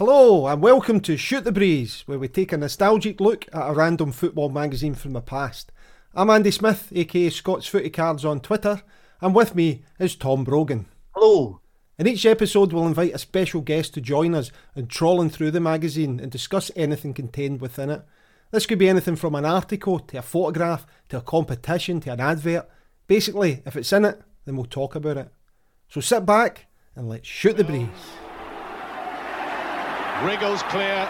Hello, and welcome to Shoot the Breeze, where we take a nostalgic look at a random football magazine from the past. I'm Andy Smith, aka Scott's Footy Cards on Twitter, and with me is Tom Brogan. Hello. In each episode, we'll invite a special guest to join us in trawling through the magazine and discuss anything contained within it. This could be anything from an article to a photograph to a competition to an advert. Basically, if it's in it, then we'll talk about it. So sit back and let's shoot the breeze. Wriggles clear.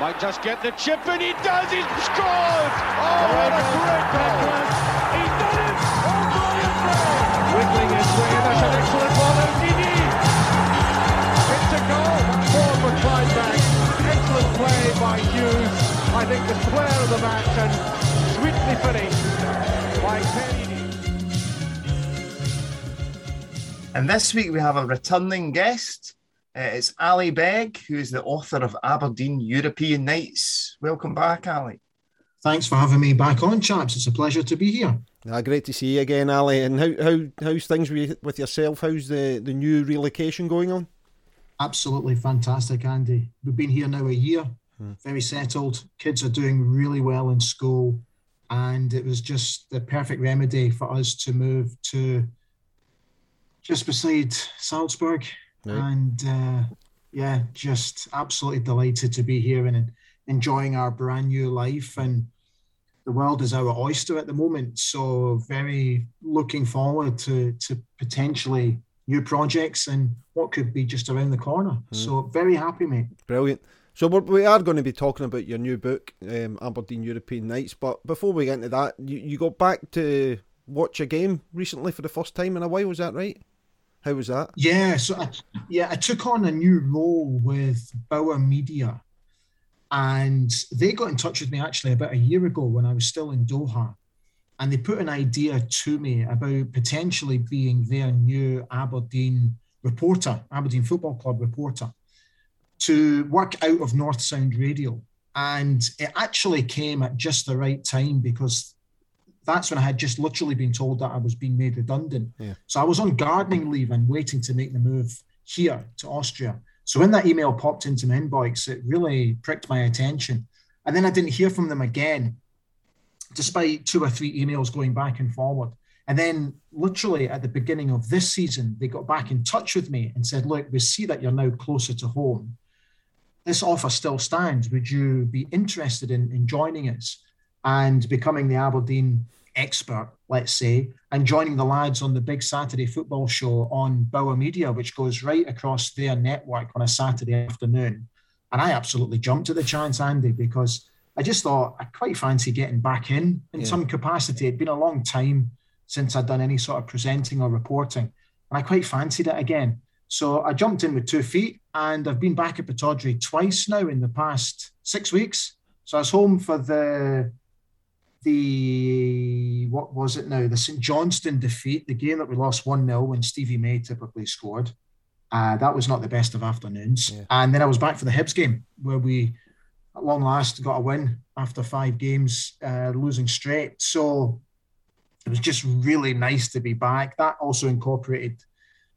Might just get the chip, and he does. He's scored. Oh, what a great tackle! He's done it. Oh, brilliant play. Wiggling his way. That's an excellent ball. And Didi. It's a goal. Four for Clydebank. Excellent play by Hughes. I think the player of the match and sweetly finished by Penny. And this week we have a returning guest. Uh, it's Ali Begg, who is the author of Aberdeen European Nights. Welcome back, Ali. Thanks for having me back on, chaps. It's a pleasure to be here. Ah, great to see you again, Ali. And how, how how's things with, with yourself? How's the, the new relocation going on? Absolutely fantastic, Andy. We've been here now a year, hmm. very settled. Kids are doing really well in school. And it was just the perfect remedy for us to move to just beside Salzburg right. and uh, yeah, just absolutely delighted to be here and enjoying our brand new life. And the world is our oyster at the moment, so very looking forward to to potentially new projects and what could be just around the corner. Mm. So very happy, mate. Brilliant. So we're, we are going to be talking about your new book, um, Aberdeen European Nights. But before we get into that, you, you got back to watch a game recently for the first time in a while. Was that right? How was that? Yeah, so I, yeah, I took on a new role with Bauer Media, and they got in touch with me actually about a year ago when I was still in Doha, and they put an idea to me about potentially being their new Aberdeen reporter, Aberdeen Football Club reporter, to work out of North Sound Radio. And it actually came at just the right time because that's when I had just literally been told that I was being made redundant. Yeah. So I was on gardening leave and waiting to make the move here to Austria. So when that email popped into my inbox, it really pricked my attention. And then I didn't hear from them again, despite two or three emails going back and forward. And then, literally at the beginning of this season, they got back in touch with me and said, Look, we see that you're now closer to home. This offer still stands. Would you be interested in, in joining us and becoming the Aberdeen expert, let's say, and joining the lads on the big Saturday football show on Bauer Media, which goes right across their network on a Saturday afternoon. And I absolutely jumped at the chance, Andy, because I just thought I quite fancy getting back in in yeah. some capacity. It'd been a long time since I'd done any sort of presenting or reporting, and I quite fancied it again. So I jumped in with two feet, and I've been back at Pittodrie twice now in the past six weeks. So I was home for the the what was it now? The St Johnstone defeat, the game that we lost one 0 when Stevie May typically scored. Uh, that was not the best of afternoons. Yeah. And then I was back for the Hibs game where we, at long last, got a win after five games, uh, losing straight. So it was just really nice to be back. That also incorporated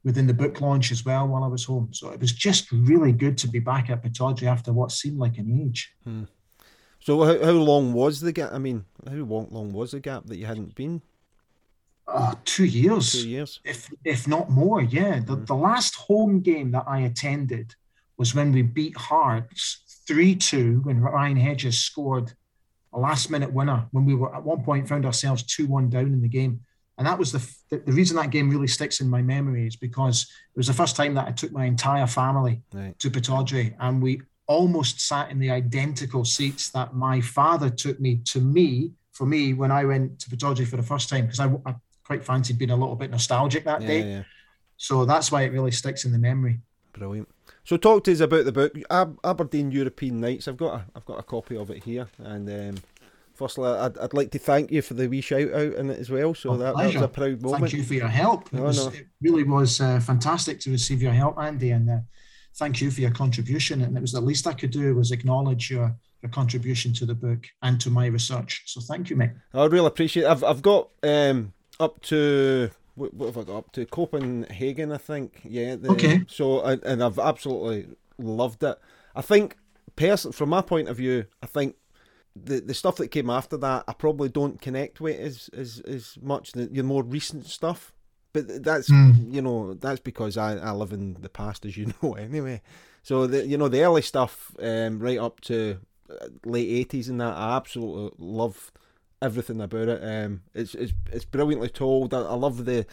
within the book launch as well while I was home. So it was just really good to be back at Pittodrie after what seemed like an age. Hmm. So how, how long was the gap? I mean, how long, was the gap that you hadn't been? Oh, two years. Two years. If if not more, yeah. The, mm. the last home game that I attended was when we beat Hearts 3-2 when Ryan Hedges scored a last minute winner when we were at one point found ourselves 2-1 down in the game. And that was the, the, the reason that game really sticks in my memory is because it was the first time that I took my entire family right. to Pittodrie and we almost sat in the identical seats that my father took me to me for me when I went to Pittodrie for the first time because I, I, quite fancied being a little bit nostalgic that yeah, day. Yeah. So that's why it really sticks in the memory. Brilliant. So talk to us about the book Ab- Aberdeen European Nights. I've got a, I've got a copy of it here, and um, firstly, I'd, I'd like to thank you for the wee shout out in it as well. So that, that, was a proud moment. Thank you for your help. It, no, was, no. it really was uh, fantastic to receive your help, Andy, and. Uh, thank you for your contribution. And it was the least I could do was acknowledge your your contribution to the book and to my research. So thank you, mate. I really appreciate. It. I've I've got um, up to what, what, have I got up to Copenhagen? I think. Yeah. The, okay. So and I've absolutely loved it. I think, person from my point of view, I think the the stuff that came after that, I probably don't connect with as as as much the, the more recent stuff. But that's mm. you know that's because I, I live in the past, as you know, anyway. So the you know the early stuff, um, right up to uh, late eighties and that, I absolutely love everything about it. Um, it's it's it's brilliantly told. I, I love the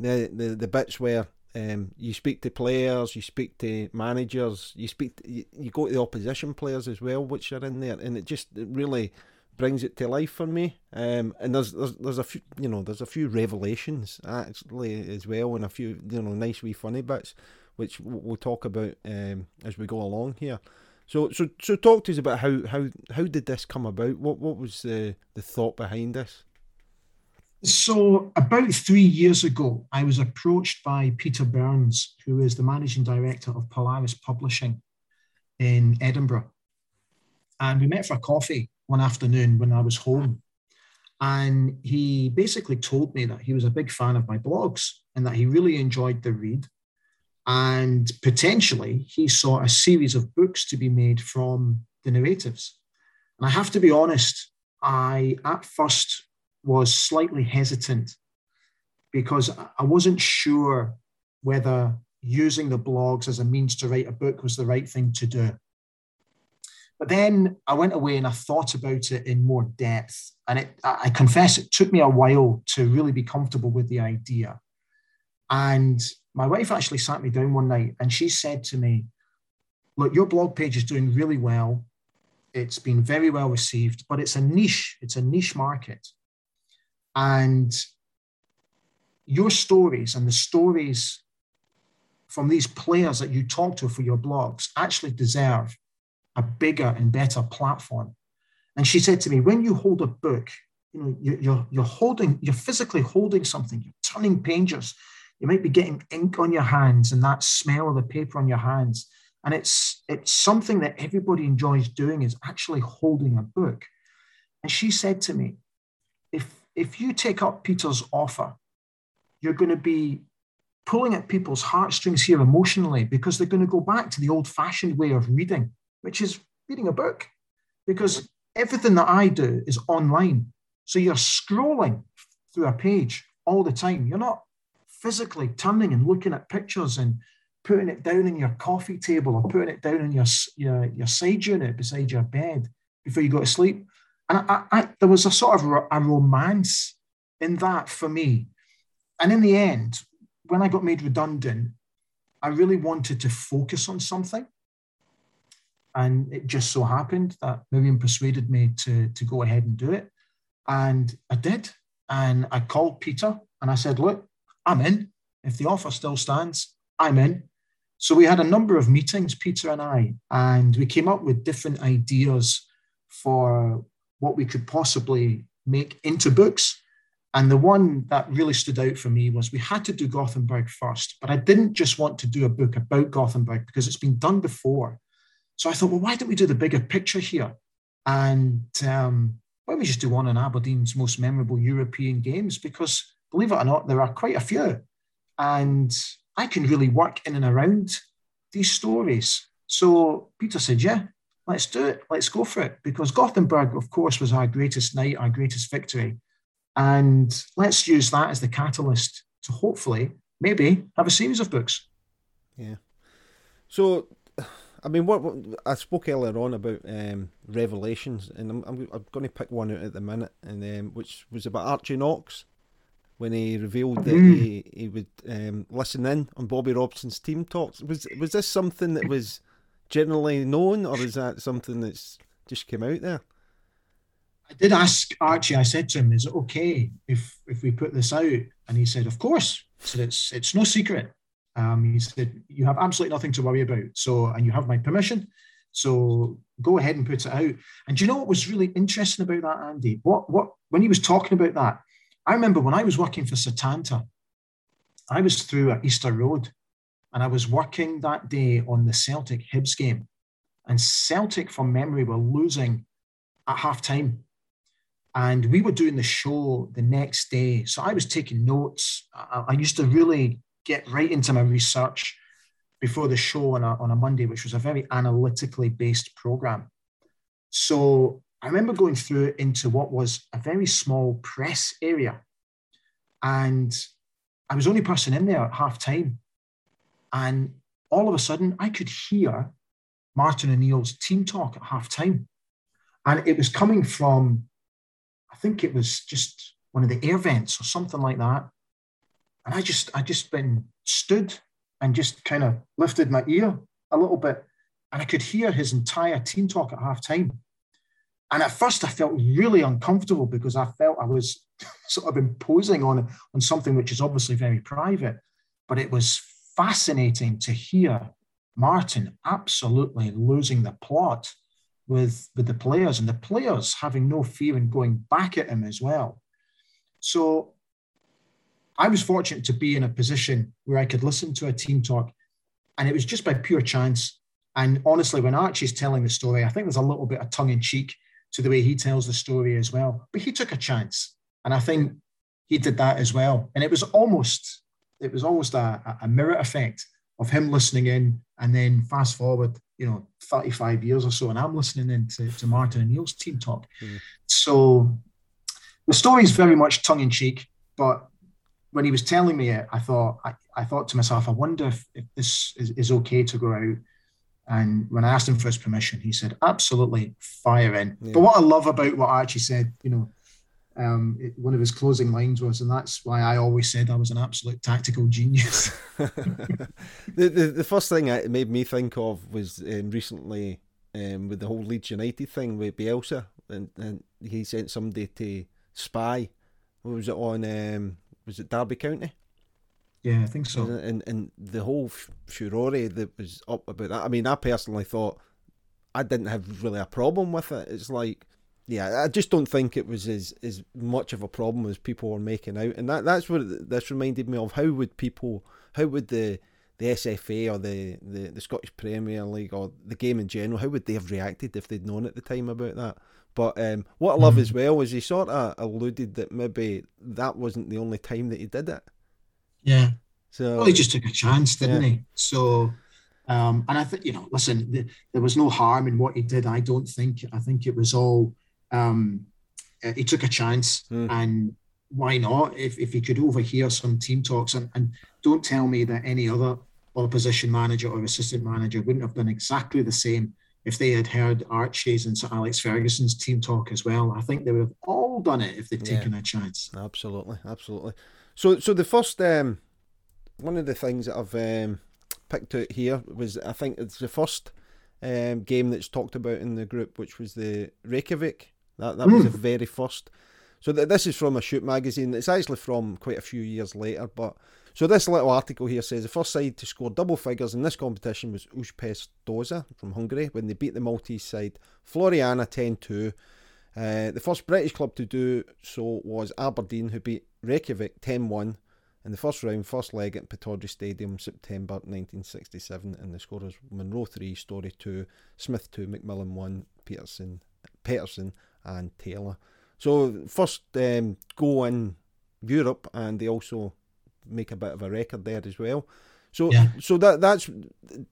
the the, the bits where um, you speak to players, you speak to managers, you speak, to, you, you go to the opposition players as well, which are in there, and it just it really brings it to life for me. Um, and there's, there's there's a few, you know, there's a few revelations actually as well, and a few you know nice wee funny bits, which we'll talk about um, as we go along here. So so so talk to us about how how how did this come about? What what was the the thought behind this? So, about three years ago, I was approached by Peter Burns, who is the managing director of Polaris Publishing in Edinburgh. And we met for a coffee one afternoon when I was home. And he basically told me that he was a big fan of my blogs and that he really enjoyed the read. And potentially, he saw a series of books to be made from the narratives. And I have to be honest, I at first was slightly hesitant because I wasn't sure whether using the blogs as a means to write a book was the right thing to do. But then I went away and I thought about it in more depth. And it, I confess it took me a while to really be comfortable with the idea. And my wife actually sat me down one night and she said to me, Look, your blog page is doing really well. It's been very well received, but it's a niche, it's a niche market. And your stories and the stories from these players that you talk to for your blogs actually deserve a bigger and better platform. And she said to me, when you hold a book, you know, you're, you're holding, you're physically holding something, you're turning pages. You might be getting ink on your hands and that smell of the paper on your hands. And it's it's something that everybody enjoys doing is actually holding a book. And she said to me, if if you take up Peter's offer, you're going to be pulling at people's heartstrings here emotionally because they're going to go back to the old fashioned way of reading, which is reading a book. Because mm-hmm. everything that I do is online. So you're scrolling through a page all the time. You're not physically turning and looking at pictures and putting it down in your coffee table or putting it down in your, your, your side unit beside your bed before you go to sleep. And I, I, there was a sort of a romance in that for me. And in the end, when I got made redundant, I really wanted to focus on something. And it just so happened that Miriam persuaded me to, to go ahead and do it. And I did. And I called Peter and I said, Look, I'm in. If the offer still stands, I'm in. So we had a number of meetings, Peter and I, and we came up with different ideas for what we could possibly make into books. And the one that really stood out for me was we had to do Gothenburg first, but I didn't just want to do a book about Gothenburg because it's been done before. So I thought, well, why don't we do the bigger picture here? And um, why don't we just do one on Aberdeen's most memorable European games? Because believe it or not, there are quite a few. And I can really work in and around these stories. So Peter said, yeah, let's do it. Let's go for it. Because Gothenburg, of course, was our greatest night, our greatest victory. And let's use that as the catalyst to hopefully, maybe, have a series of books. Yeah. So, I mean, what, what I spoke earlier on about um, revelations, and I'm, I'm, I'm, going to pick one out at the minute, and um, which was about Archie Knox when he revealed that mm. he, he would um, listen in on Bobby Robson's team talks. Was was this something that was generally known, or is that something that's just came out there? I did ask Archie. I said to him, "Is it okay if if we put this out?" And he said, "Of course." He said, "It's it's no secret." Um, he said, "You have absolutely nothing to worry about. So, and you have my permission. So go ahead and put it out." And do you know what was really interesting about that, Andy? What what when he was talking about that, I remember when I was working for Setanta, I was through at Easter Road, and I was working that day on the Celtic Hibs game. And Celtic, from memory, were losing at half time. And we were doing the show the next day. So I was taking notes. I, I used to really get right into my research. before the show on a, on a Monday, which was a very analytically based program. So I remember going through into what was a very small press area. And I was the only person in there at half time. And all of a sudden, I could hear Martin O'Neill's team talk at half time. And it was coming from, I think it was just one of the air vents or something like that. And I just, I just been stood and just kind of lifted my ear a little bit. And I could hear his entire team talk at half time. And at first I felt really uncomfortable because I felt I was sort of imposing on, on something which is obviously very private. But it was fascinating to hear Martin absolutely losing the plot with, with the players and the players having no fear in going back at him as well. So I was fortunate to be in a position where I could listen to a team talk, and it was just by pure chance. And honestly, when Archie's telling the story, I think there's a little bit of tongue in cheek to the way he tells the story as well. But he took a chance, and I think he did that as well. And it was almost, it was almost a, a mirror effect of him listening in, and then fast forward, you know, 35 years or so, and I'm listening in to, to Martin O'Neill's team talk. Mm. So the story is very much tongue in cheek, but when he was telling me it, I thought I, I thought to myself, I wonder if, if this is, is okay to go out. And when I asked him for his permission, he said, absolutely fire in. Yeah. But what I love about what Archie said, you know, um, it, one of his closing lines was, and that's why I always said I was an absolute tactical genius. the, the, the first thing it made me think of was um, recently um, with the whole Leeds United thing with Bielsa, and, and he sent somebody to spy. What was it on? Was it Derby County? Yeah, I think so. And and the whole furore that was up about that. I mean, I personally thought I didn't have really a problem with it. It's like, yeah, I just don't think it was as as much of a problem as people were making out. And that that's what this reminded me of. How would people? How would the the SFA or the, the, the Scottish Premier League or the game in general, how would they have reacted if they'd known at the time about that? But um, what I love mm. as well is he sort of alluded that maybe that wasn't the only time that he did it. Yeah. So well, he just took a chance, didn't yeah. he? So, um, and I think you know, listen, the, there was no harm in what he did. I don't think. I think it was all. Um, uh, he took a chance, mm. and why not? If if he could overhear some team talks, and, and don't tell me that any other opposition manager or assistant manager wouldn't have done exactly the same if they had heard Archie's and Sir Alex Ferguson's team talk as well, I think they would have all done it if they'd taken a chance. Absolutely, absolutely. So, so the first um, one of the things that I've um, picked out here was I think it's the first um, game that's talked about in the group, which was the Reykjavik. That that mm. was the very first. So th- this is from a shoot magazine. It's actually from quite a few years later, but so this little article here says the first side to score double figures in this competition was Újpest from Hungary when they beat the Maltese side Floriana 10-2. Uh, the first British club to do so was Aberdeen, who beat Reykjavik 10-1 in the first round, first leg at Pittodrie Stadium, September 1967, and the scorers Munro 3, Storrie 2, Smith 2, McMillan 1, Peterson, Peterson and Taylor. So first um, go in Europe, and they also make a bit of a record there as well. So yeah. so that that's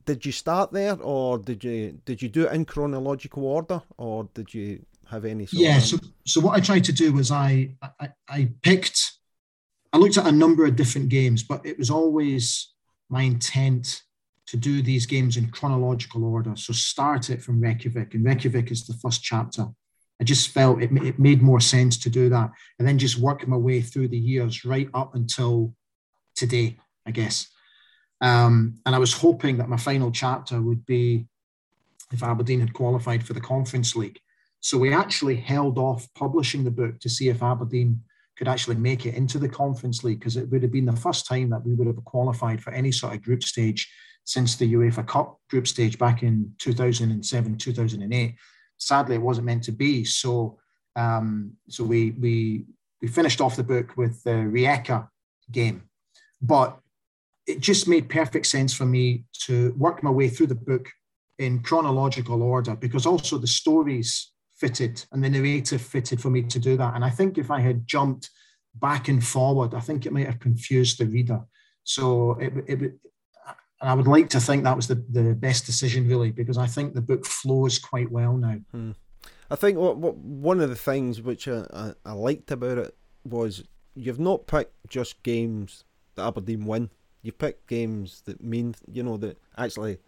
did you start there or did you did you do it in chronological order or did you have any Yeah, so so what I tried to do was I, I I picked I looked at a number of different games, but it was always my intent to do these games in chronological order. So start it from Reykjavik, and Reykjavik is the first chapter. I just felt it, it made more sense to do that, and then just work my way through the years right up until today, I guess. Um, and I was hoping that my final chapter would be if Aberdeen had qualified for the Conference League. So we actually held off publishing the book to see if Aberdeen could actually make it into the Conference League because it would have been the first time that we would have qualified for any sort of group stage since the UEFA Cup group stage back in 2007, 2008. Sadly, it wasn't meant to be. So, um, so we we we finished off the book with the Rijeka game, but it just made perfect sense for me to work my way through the book in chronological order because also the stories fitted and the narrative fitted for me to do that. And I think if I had jumped back and forward, I think it might have confused the reader. So it, it, and I would like to think that was the, the best decision, really, because I think the book flows quite well now. Hmm. I think what, what one of the things which I, I, I, liked about it was you've not picked just games that Aberdeen win. You picked games that mean, you know, that actually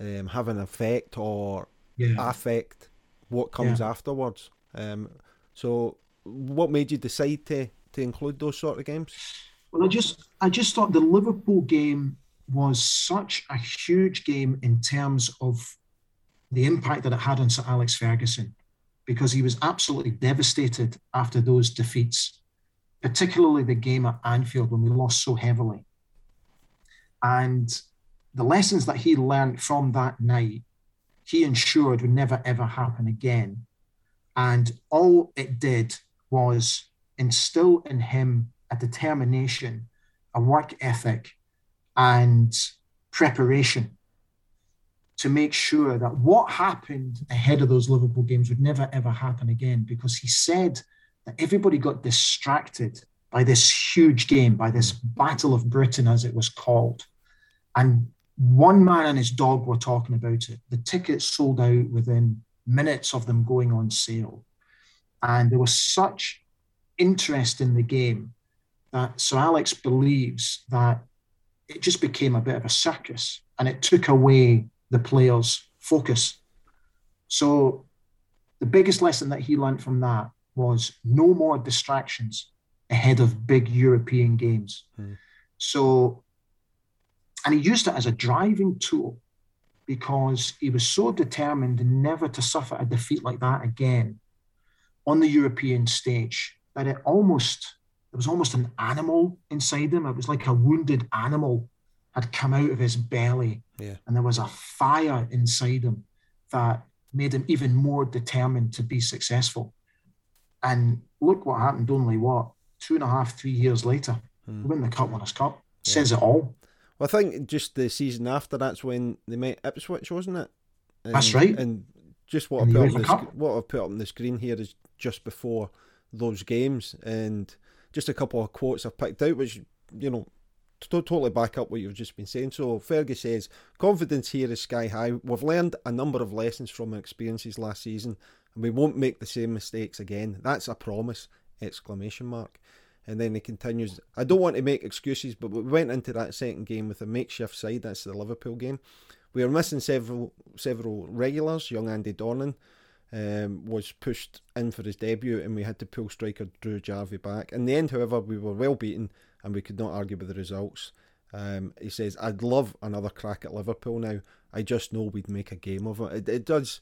um, have an effect or yeah. affect what comes yeah. afterwards. Um, so, what made you decide to, to include those sort of games? Well, I just I just thought the Liverpool game was such a huge game in terms of the impact that it had on Sir Alex Ferguson, because he was absolutely devastated after those defeats, particularly the game at Anfield when we lost so heavily. And the lessons that he learned from that night, he ensured would never ever happen again. And all it did was instill in him a determination, a work ethic, and preparation to make sure that what happened ahead of those Liverpool games would never ever happen again because he said that everybody got distracted by this huge game, by this Battle of Britain, as it was called. And one man and his dog were talking about it. The tickets sold out within minutes of them going on sale. And there was such interest in the game that Sir Alex believes that it just became a bit of a circus and it took away the players' focus. So the biggest lesson that he learned from that was no more distractions ahead of big European games. Hmm. So, and he used it as a driving tool because he was so determined never to suffer a defeat like that again on the European stage that it almost there was almost an animal inside him. It was like a wounded animal had come out of his belly. Yeah. And there was a fire inside him that made him even more determined to be successful. And look what happened only what, two and a half, three years later. Hmm. Win the Cup Winners' Cup. Yeah. Says it all. Well, I think just the season after that's when they met Ipswich, wasn't it? And, that's right. And just what I, put on the, what I've put up on the screen here is just before those games. And just a couple of quotes I've picked out, which you know totally back up what you've just been saying. So Fergie says, confidence here is sky high. We've learned a number of lessons from our experiences last season, and we won't make the same mistakes again. That's a promise! Exclamation mark. And then he continues, I don't want to make excuses, but we went into that second game with a makeshift side. That's the Liverpool game. We were missing several several regulars. Young Andy Dornan um, was pushed in for his debut, and we had to pull striker Drew Jarvie back. In the end, however, we were well beaten, and we could not argue with the results. Um, he says, "I'd love another crack at Liverpool now. I just know we'd make a game of it." It, it does.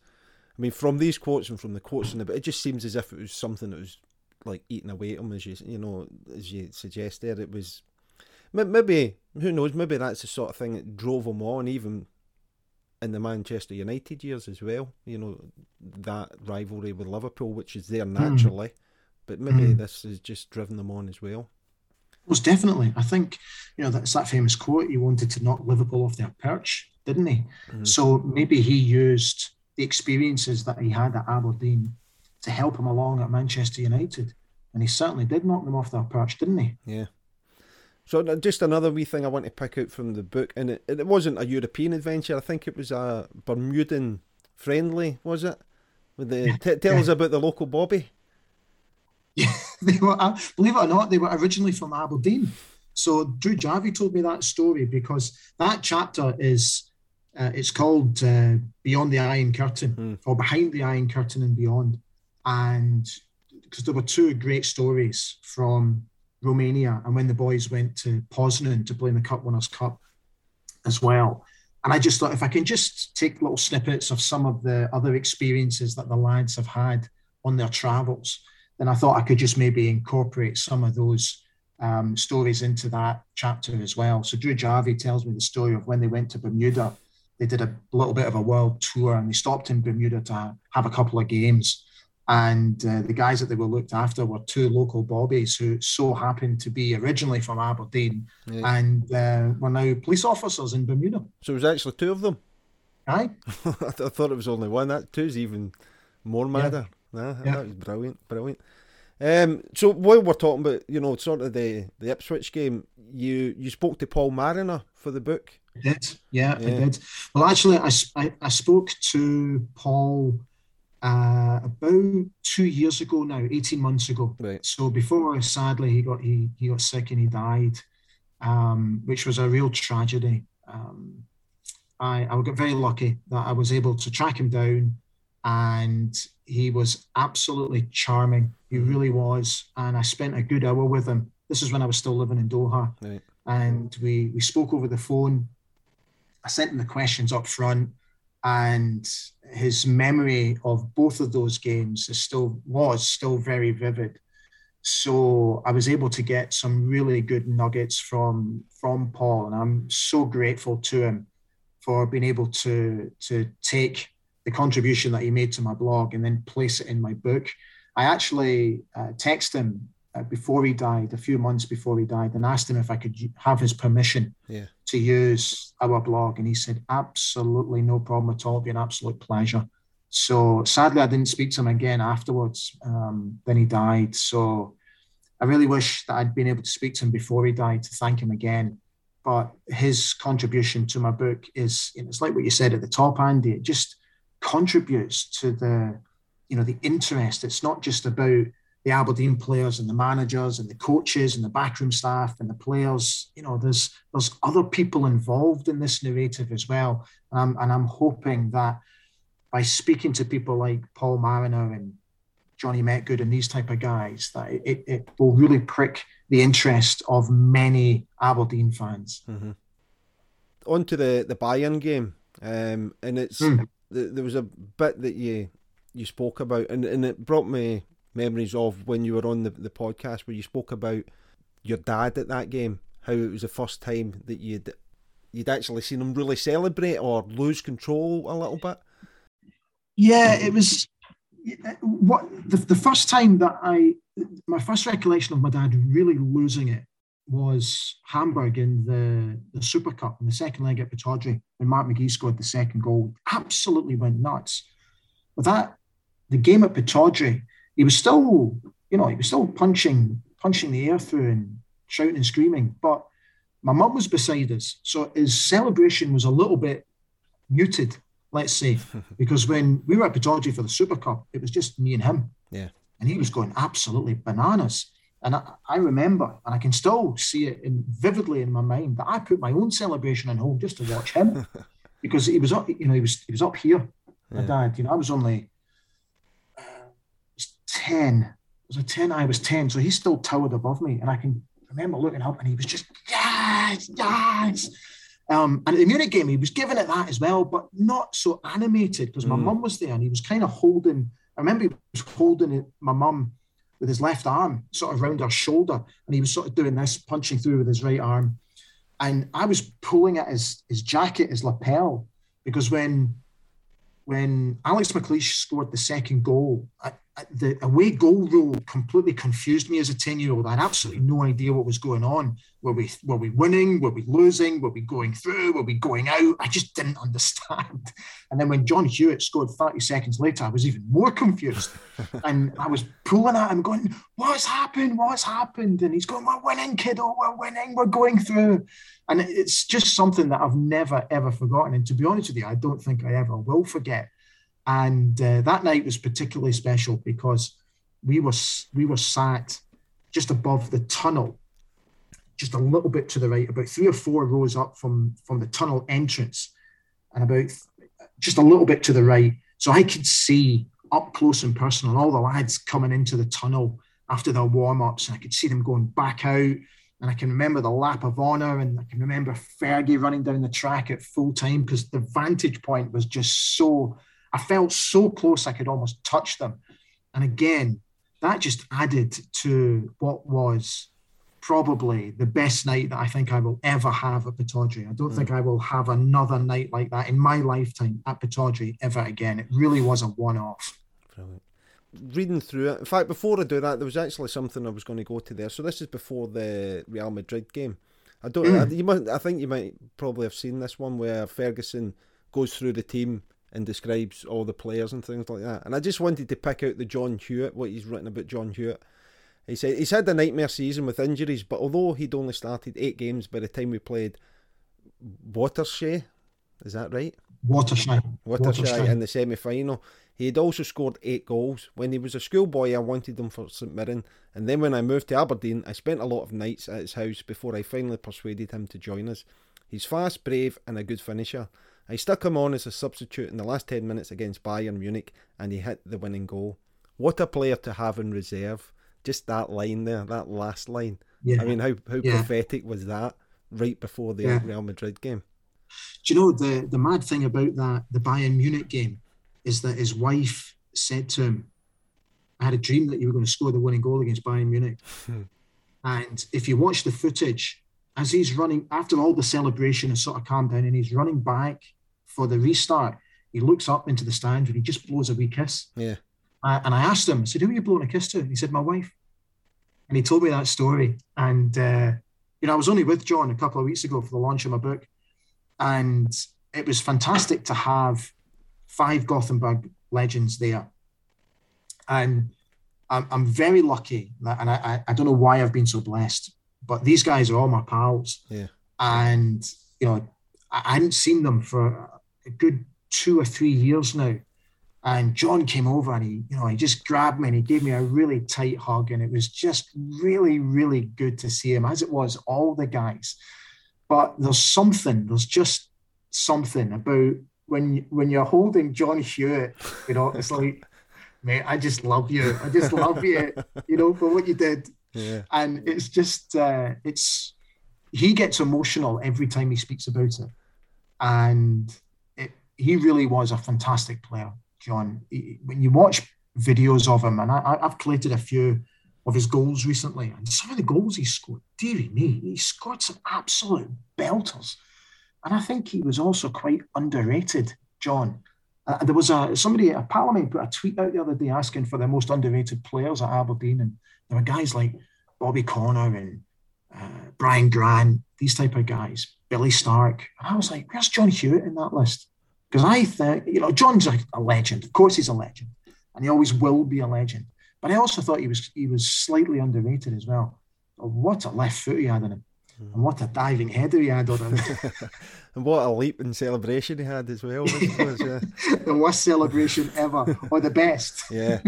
I mean, from these quotes and from the quotes in the, but it just seems as if it was something that was like eating away at him, as you you know, as you suggest there. It was maybe who knows? Maybe that's the sort of thing that drove him on, even in the Manchester United years as well. You know that rivalry with Liverpool, which is there hmm. naturally, mm. but maybe mm. this has just driven them on as well. Most definitely, I think you know that's that famous quote. He wanted to knock Liverpool off their perch, didn't he? Mm. So maybe he used the experiences that he had at Aberdeen to help him along at Manchester United, and he certainly did knock them off their perch, didn't he? Yeah. So just another wee thing I want to pick out from the book, and it, it wasn't a European adventure. I think it was a Bermudan friendly, was it? With the t- tell us about the local Bobby. Yeah, they were. Uh, believe it or not, they were originally from Aberdeen. So Drew Jarvie told me that story because that chapter is, uh, it's called uh, Beyond the Iron Curtain mm. or Behind the Iron Curtain and Beyond, and because there were two great stories from Romania and when the boys went to Poznan to play in the Cup Winners' Cup as well. And I just thought if I can just take little snippets of some of the other experiences that the lads have had on their travels, then I thought I could just maybe incorporate some of those um, stories into that chapter as well. So Drew Jarvie tells me the story of when they went to Bermuda. They did a little bit of a world tour and they stopped in Bermuda to have a couple of games and uh, the guys that they were looked after were two local bobbies who so happened to be originally from Aberdeen yeah. and uh, were now police officers in Bermuda. So it was actually two of them? Aye. I, th- I thought it was only one. That two's even more madder. Yeah. Nah, yeah. That was brilliant, brilliant. Um, so while we're talking about, you know, sort of the, the Ipswich game, you, you spoke to Paul Mariner for the book. did. Yeah, yeah, I did. Well, actually, I, I, I spoke to Paul uh, about two years ago now, 18 months ago. Right. So before, sadly, he got he, he got sick and he died, um, which was a real tragedy. Um, I, I got very lucky that I was able to track him down and he was absolutely charming. He mm-hmm. really was. And I spent a good hour with him. This is when I was still living in Doha. Right. And we, we spoke over the phone. I sent him the questions up front and his memory of both of those games is still was still very vivid. So I was able to get some really good nuggets from from Paul, and I'm so grateful to him for being able to to take the contribution that he made to my blog and then place it in my book. I actually uh, texted him uh, before he died, a few months before he died, and asked him if I could have his permission yeah. To use our blog. And he said, absolutely no problem at all. It'd be an absolute pleasure. So sadly, I didn't speak to him again afterwards. Um, then he died. So I really wish that I'd been able to speak to him before he died to thank him again. But his contribution to my book is, you know, it's like what you said at the top, Andy. It just contributes to the, you know, the interest. It's not just about the Aberdeen players and the managers and the coaches and the backroom staff and the players. You know, there's there's other people involved in this narrative as well. Um, and I'm hoping that by speaking to people like Paul Mariner and Johnny Metgod and these type of guys, that it, it will really prick the interest of many Aberdeen fans. Mm-hmm. On to the, the Bayern game. Um, and it's mm. the, there was a bit that you you spoke about, and, and it brought me memories of when you were on the, the podcast where you spoke about your dad at that game, how it was the first time that you'd you'd actually seen him really celebrate or lose control a little bit. Yeah, it was what the, the first time that I my first recollection of my dad really losing it was Hamburg in the, the Super Cup in the second leg at Pittodrie when Mark McGee scored the second goal. Absolutely went nuts. But that the game at Pittodrie, he was still, you know, he was still punching, punching the air through and shouting and screaming. But my mum was beside us, so his celebration was a little bit muted, let's say, because when we were at Pittodrie for the Super Cup, it was just me and him. Yeah. And he was going absolutely bananas. And I, I remember, and I can still see it in, vividly in my mind, that I put my own celebration on hold just to watch him, because he was up, you know, he was he was up here. My dad, you know, I was only 10. Was I 10? I was 10. So he still towered above me. And I can remember looking up and he was just, yes, yes. Um, and at the Munich game, he was giving it that as well, but not so animated because my mm. mum was there and he was kind of holding, I remember he was holding it, my mum with his left arm sort of around her shoulder and he was sort of doing this, punching through with his right arm. And I was pulling at his, his jacket, his lapel, because when when Alex McLeish scored the second goal, I, the away goal rule completely confused me as a 10 year old. I had absolutely no idea what was going on. Were we were we winning? Were we losing? Were we going through? Were we going out? I just didn't understand. And then when John Hewitt scored 30 seconds later, I was even more confused. and I was pulling at him, going, What's happened? What's happened? And he's going, We're winning, kiddo, we're winning, we're going through. And it's just something that I've never ever forgotten. And to be honest with you, I don't think I ever will forget and uh, that night was particularly special because we were we were sat just above the tunnel, just a little bit to the right, about three or four rows up from from the tunnel entrance, and about just a little bit to the right, so I could see up close and personal all the lads coming into the tunnel after their warm ups, and I could see them going back out. And I can remember the lap of honour, and I can remember Fergie running down the track at full time because the vantage point was just so I felt so close I could almost touch them. And again, that just added to what was probably the best night that I think I will ever have at Pittodrie. I don't mm. think I will have another night like that in my lifetime at Pittodrie ever again. It really was a one-off. Brilliant. Reading through it, in fact, before I do that, there was actually something I was going to go to there. So this is before the Real Madrid game. I don't. Mm. I, you might. I think you might probably have seen this one where Ferguson goes through the team and describes all the players and things like that. And I just wanted to pick out the John Hewitt, what he's written about John Hewitt. He said he's had a nightmare season with injuries, but although he'd only started eight games by the time we played Waterschei. Is that right? Waterschei. Waterschei in the semi final. He had also scored eight goals. When he was a schoolboy, I wanted him for St Mirren, and then when I moved to Aberdeen, I spent a lot of nights at his house before I finally persuaded him to join us. He's fast, brave, and a good finisher. I stuck him on as a substitute in the last 10 minutes against Bayern Munich, and he hit the winning goal. What a player to have in reserve. Just that line there, that last line. Yeah. I mean, how, how yeah. prophetic was that right before the yeah. Real Madrid game? Do you know the, the mad thing about that, the Bayern Munich game, is that his wife said to him, I had a dream that you were going to score the winning goal against Bayern Munich. Hmm. and if you watch the footage, as he's running, after all the celebration has sort of calmed down and he's running back for the restart, he looks up into the stands and he just blows a wee kiss. Yeah. Uh, and I asked him, I said, Who are you blowing a kiss to? And he said, My wife. And he told me that story. And, uh, you know, I was only with John a couple of weeks ago for the launch of my book. And it was fantastic to have five Gothenburg legends there. And I'm, I'm very lucky, that, and I, I don't know why I've been so blessed, but these guys are all my pals. Yeah. And, you know, I, I hadn't seen them for a good two or three years now. And John came over and he, you know, he just grabbed me and he gave me a really tight hug. And it was just really, really good to see him, as it was all the guys. But there's something, there's just something about when when you're holding John Hewitt, you know, it's like, mate, I just love you. I just love you, you know, for what you did. Yeah. And it's just uh it's he gets emotional every time he speaks about it. And he really was a fantastic player, John. He, when you watch videos of him, and I, I've collated a few of his goals recently, and some of the goals he scored, dearie me, he scored some absolute belters. And I think he was also quite underrated, John. Uh, there was a somebody, a parliament put a tweet out the other day asking for the most underrated players at Aberdeen, and there were guys like Bobby Connor and uh, Brian Grant, these type of guys, Billy Stark. And I was like, where's John Hewitt in that list? Because I think, you know, John's a, a legend. Of course, he's a legend, and he always will be a legend. But I also thought he was he was slightly underrated as well. Oh, what a left foot he had in him. Mm. And what a diving header he had on him. and what a leap and celebration he had as well. Suppose, yeah. the worst celebration ever, or the best. Yeah.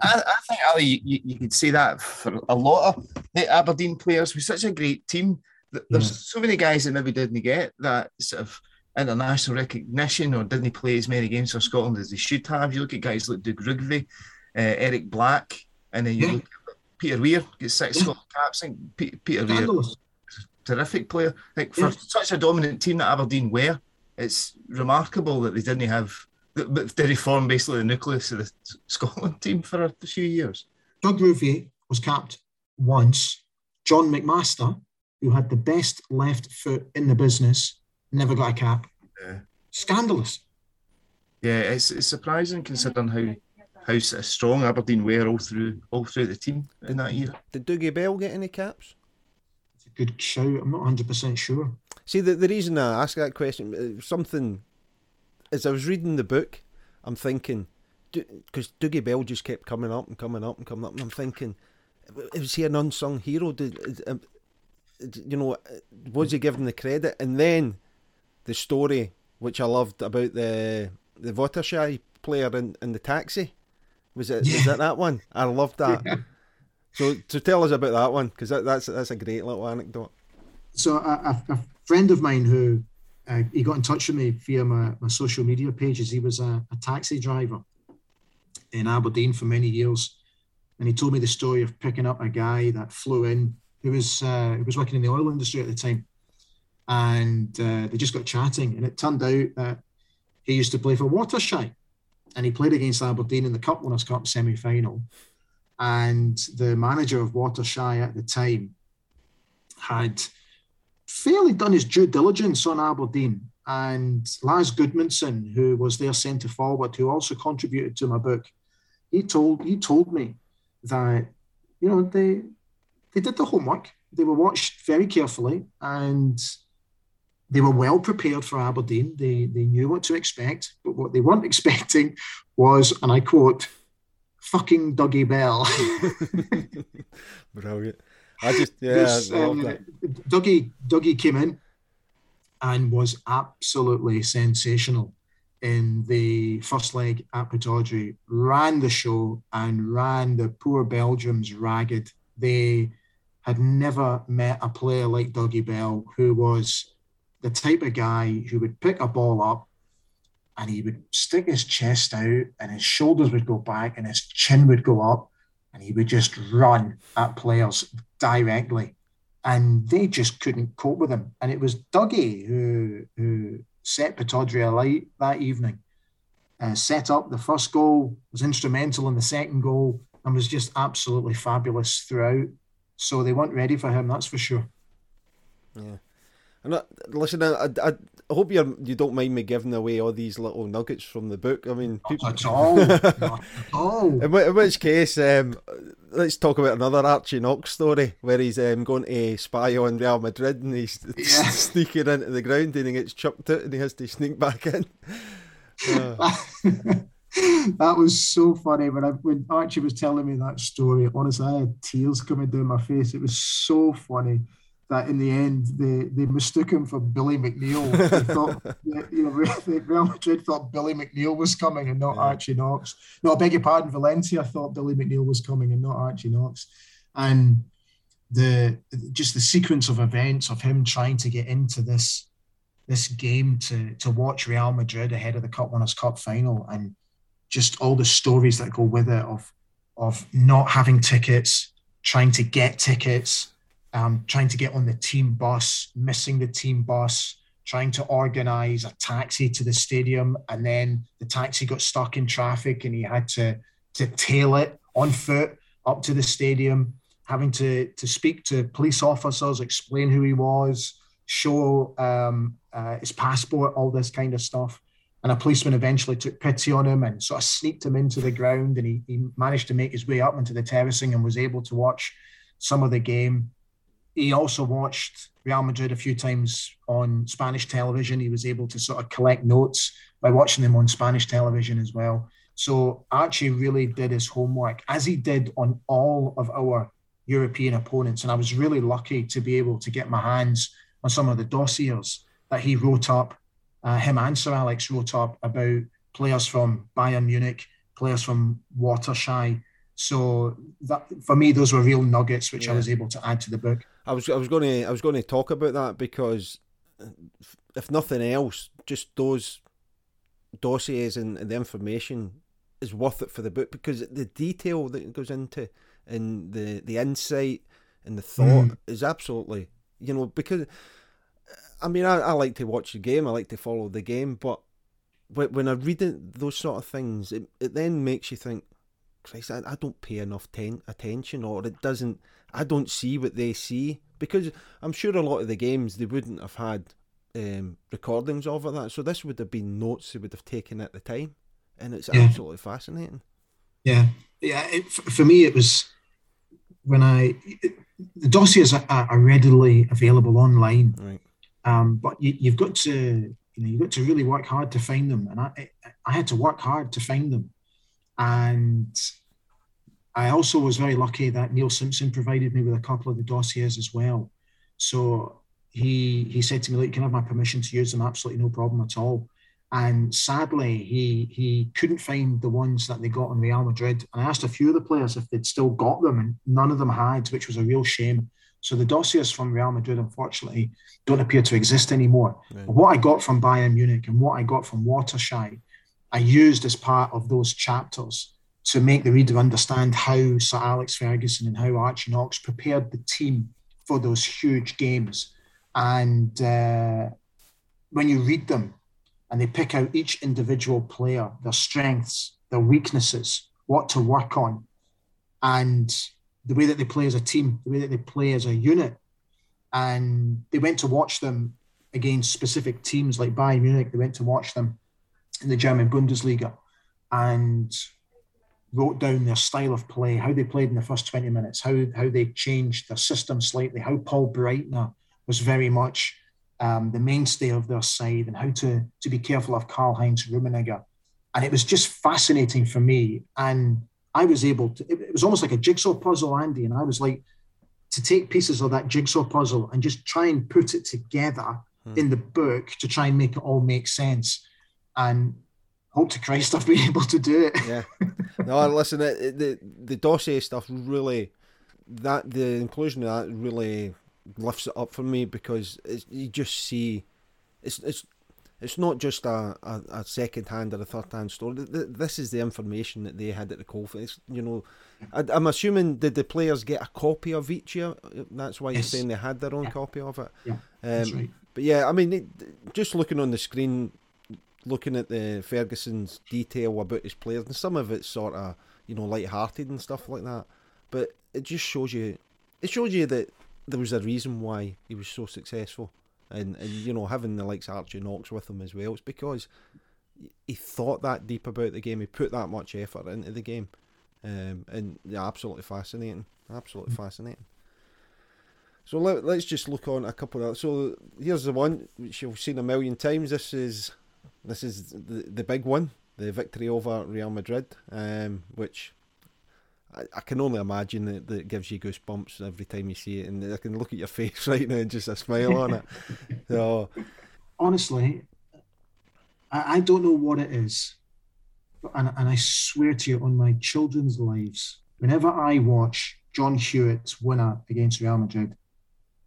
I, I, think, Ali, you, you, could say that for a lot of the Aberdeen players. We're such a great team. There's yeah. so many guys that maybe didn't get that sort of international recognition or didn't he play as many games for Scotland as they should have. You look at guys like Doug Rougvie, uh, Eric Black, and then you yeah. look at Peter Weir, gets six yeah. Scotland caps. I think Peter Weir terrific player. Like for such a dominant team that Aberdeen were, it's remarkable that they didn't have. But they reform basically the nucleus of the Scotland team for a few years. Doug Rougvie was capped once. John McMaster, who had the best left foot in the business, never got a cap. Yeah. Scandalous. Yeah, it's, it's surprising considering how how strong Aberdeen were all through all through the team in that year. Did Dougie Bell get any caps? It's a good shout. I'm not 100% sure. See, the, the reason I ask that question, uh, something, as I was reading the book, I'm thinking, because Dougie Bell just kept coming up and coming up and coming up, and I'm thinking, is he an unsung hero? Did, uh, you know, was he given the credit? And then the story, which I loved about the the Waterschei player in, in the taxi, was it? Yeah. Was that that one? I loved that. Yeah. So, to tell us about that one because that, that's that's a great little anecdote. So, a, a friend of mine who uh, he got in touch with me via my, my social media pages. He was a, a, taxi driver in Aberdeen for many years, and he told me the story of picking up a guy that flew in who was uh, who was working in the oil industry at the time, and uh, they just got chatting, and it turned out that he used to play for Waterschei, and he played against Aberdeen in the Cup Winners' Cup semi final and the manager of Waterschei at the time had fairly done his due diligence on Aberdeen. And Lars Gudmundsson, who was their centre forward, who also contributed to my book, he told he told me that you know they they did the homework. They were watched very carefully, and they were well prepared for Aberdeen. They they knew what to expect, but what they weren't expecting was, and I quote, fucking Dougie Bell. Brilliant. I just yeah, I um, Dougie Dougie came in, and was absolutely sensational in the first leg at Pittodrie, ran the show and ran the poor Belgians ragged. They had never met a player like Dougie Bell, who was the type of guy who would pick a ball up and he would stick his chest out and his shoulders would go back and his chin would go up and he would just run at players directly. And they just couldn't cope with him. And it was Dougie who, who set Pittodrie alight that evening. Uh, set up the first goal, was instrumental in the second goal, and was just absolutely fabulous throughout. So they weren't ready for him, that's for sure. Yeah. And listen, I, I, I hope you you don't mind me giving away all these little nuggets from the book. I mean, people... not at all. not at all. In, in, which case, um, let's talk about another Archie Knox story where he's um, going to spy on Real Madrid and he's yeah. sneaking into the ground and he gets chucked out and he has to sneak back in. Uh. that was so funny when I when Archie was telling me that story. Honestly, I had tears coming down my face. It was so funny that in the end they, they mistook him for Billy McNeill. They thought, you know, Real Madrid thought Billy McNeill was coming and not yeah. Archie Knox. No, I beg your pardon, Valencia thought Billy McNeill was coming and not Archie Knox. And the just the sequence of events of him trying to get into this this game to to watch Real Madrid ahead of the Cup Winners' Cup final and just all the stories that go with it of of not having tickets, trying to get tickets um, trying to get on the team bus, missing the team bus, trying to organize a taxi to the stadium, and then the taxi got stuck in traffic, and he had to to tail it on foot up to the stadium, having to to speak to police officers, explain who he was, show um, uh, his passport, all this kind of stuff. And a policeman eventually took pity on him and sort of sneaked him into the ground, and he, he managed to make his way up into the terracing and was able to watch some of the game he also watched Real Madrid a few times on Spanish television. He was able to sort of collect notes by watching them on Spanish television as well. So Archie really did his homework, as he did on all of our European opponents. And I was really lucky to be able to get my hands on some of the dossiers that he wrote up. Uh, him and Sir Alex wrote up about players from Bayern Munich, players from Waterschei, so that for me, those were real nuggets which yeah. I was able to add to the book. I was I was going to I was going to talk about that because if nothing else, just those dossiers and, and the information is worth it for the book because the detail that goes into and the the insight and the thought mm. is absolutely you know because I mean I, I like to watch the game I like to follow the game but when I read those sort of things it, it then makes you think Christ, I, I don't pay enough ten, attention, or it doesn't. I don't see what they see because I'm sure a lot of the games they wouldn't have had um, recordings of. That so this would have been notes they would have taken at the time, and it's yeah. absolutely fascinating. Yeah, yeah. It, for me, it was when I it, the dossiers are, are, readily available online, right. um, but you, you've got to you know you've got to really work hard to find them, and I I had to work hard to find them. And I also was very lucky that Neil Simpson provided me with a couple of the dossiers as well. So he he said to me, "Look, you can have my permission to use them. Absolutely no problem at all." And sadly, he he couldn't find the ones that they got on Real Madrid. And I asked a few of the players if they'd still got them, and none of them had, which was a real shame. So the dossiers from Real Madrid, unfortunately, don't appear to exist anymore. Right. What I got from Bayern Munich and what I got from Waterschei I used as part of those chapters to make the reader understand how Sir Alex Ferguson and how Archie Knox prepared the team for those huge games. And uh, when you read them and they pick out each individual player, their strengths, their weaknesses, what to work on, and the way that they play as a team, the way that they play as a unit. And they went to watch them against specific teams like Bayern Munich. They went to watch them in the German Bundesliga and wrote down their style of play, how they played in the first 20 minutes, how, how they changed their system slightly, how Paul Breitner was very much um, the mainstay of their side, and how to, to be careful of Karl Heinz Rummenigge. And it was just fascinating for me. And I was able to, it, it was almost like a jigsaw puzzle, Andy. And I was like, to take pieces of that jigsaw puzzle and just try and put it together hmm. in the book to try and make it all make sense. And hope to Christ I've been able to do it. yeah. No, listen, it, the the dossier stuff really that the inclusion of that really lifts it up for me because you just see it's it's it's not just a, a, a second hand or a third hand story. This is the information that they had at the conference. You know, I, am assuming did the players get a copy of each year? That's why yes. you're saying they had their own yeah. copy of it. Yeah, um, that's right. But yeah, I mean, it, just looking on the screen, looking at the Ferguson's detail about his players, and some of it's sort of you know light-hearted and stuff like that. But it just shows you, it shows you that there was a reason why he was so successful and and you know having the likes of Archie Knox with him as well. It's because he thought that deep about the game. He put that much effort into the game, um, and yeah, absolutely fascinating. Absolutely fascinating. So let, us just look on a couple of. So here's the one which you've seen a million times. This is this is the the big one, the victory over Real Madrid, um, which I, I can only imagine that, that gives you goosebumps every time you see it, and I can look at your face right now and just a smile on it. So, honestly, I, I don't know what it is, and, and I swear to you, on my children's lives, whenever I watch John Hewitt's winner against Real Madrid,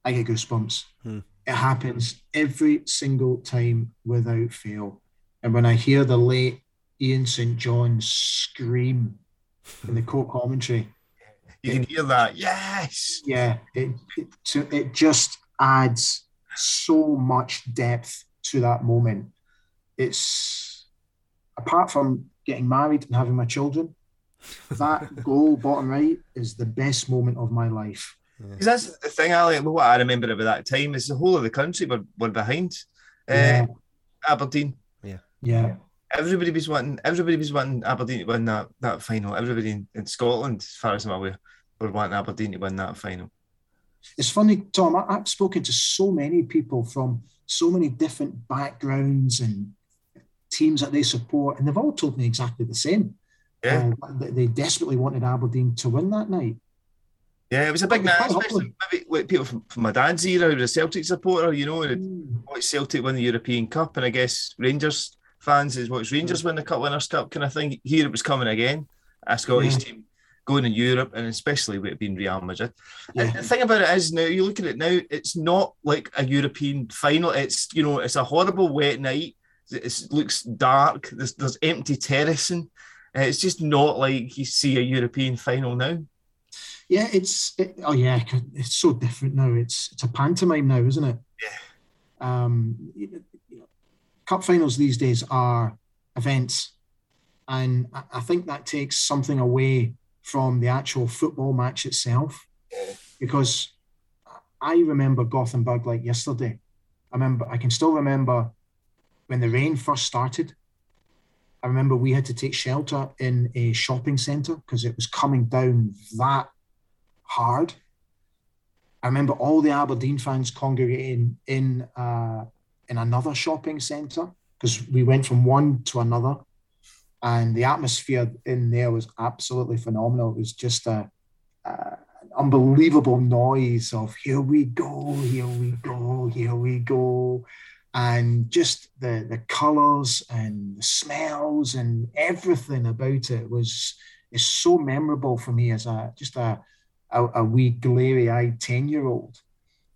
I get goosebumps. Hmm. It happens every single time without fail. And when I hear the late Ian St. John scream in the court commentary. You can hear that. Yes. Yeah. It, it, to, it just adds so much depth to that moment. It's apart from getting married and having my children, that goal bottom right is the best moment of my life. Because that's the thing, Ali. What I remember about that time is the whole of the country were, were behind yeah. uh, Aberdeen. Yeah. Yeah everybody was wanting everybody was wanting Aberdeen to win that, that final. Everybody in, in Scotland, as far as I'm aware, were wanting Aberdeen to win that final. It's funny, Tom. I, have spoken to so many people from so many different backgrounds and teams that they support, and they've all told me exactly the same. Yeah. Uh, they desperately wanted Aberdeen to win that night. Yeah, it was a big night, especially maybe with people from, from my dad's era, who was a Celtic supporter, you know, and mm. Celtic win the European Cup, and I guess Rangers fans is what's Rangers win the Cup Winners' Cup kind of thing. Here it was coming again, a Scottish yeah. team going in Europe, and especially with it being Real Madrid. Yeah. the thing about it is now you look at it now, it's not like a European final. It's you know, it's a horrible wet night. It looks dark. There's, there's empty terracing. It's just not like you see a European final now. Yeah, it's it, oh yeah, it's so different now. It's it's a pantomime now, isn't it? Yeah. Um, cup finals these days are events. And I think that takes something away from the actual football match itself. Because I remember Gothenburg like yesterday. I remember I can still remember when the rain first started. I remember we had to take shelter in a shopping centre because it was coming down that hard. I remember all the Aberdeen fans congregating in uh, in another shopping centre because we went from one to another, and the atmosphere in there was absolutely phenomenal. It was just a, a an unbelievable noise of "Here we go, here we go, here we go." And just the the colors and the smells and everything about it was is so memorable for me as a just a a, a wee glary eyed 10 year old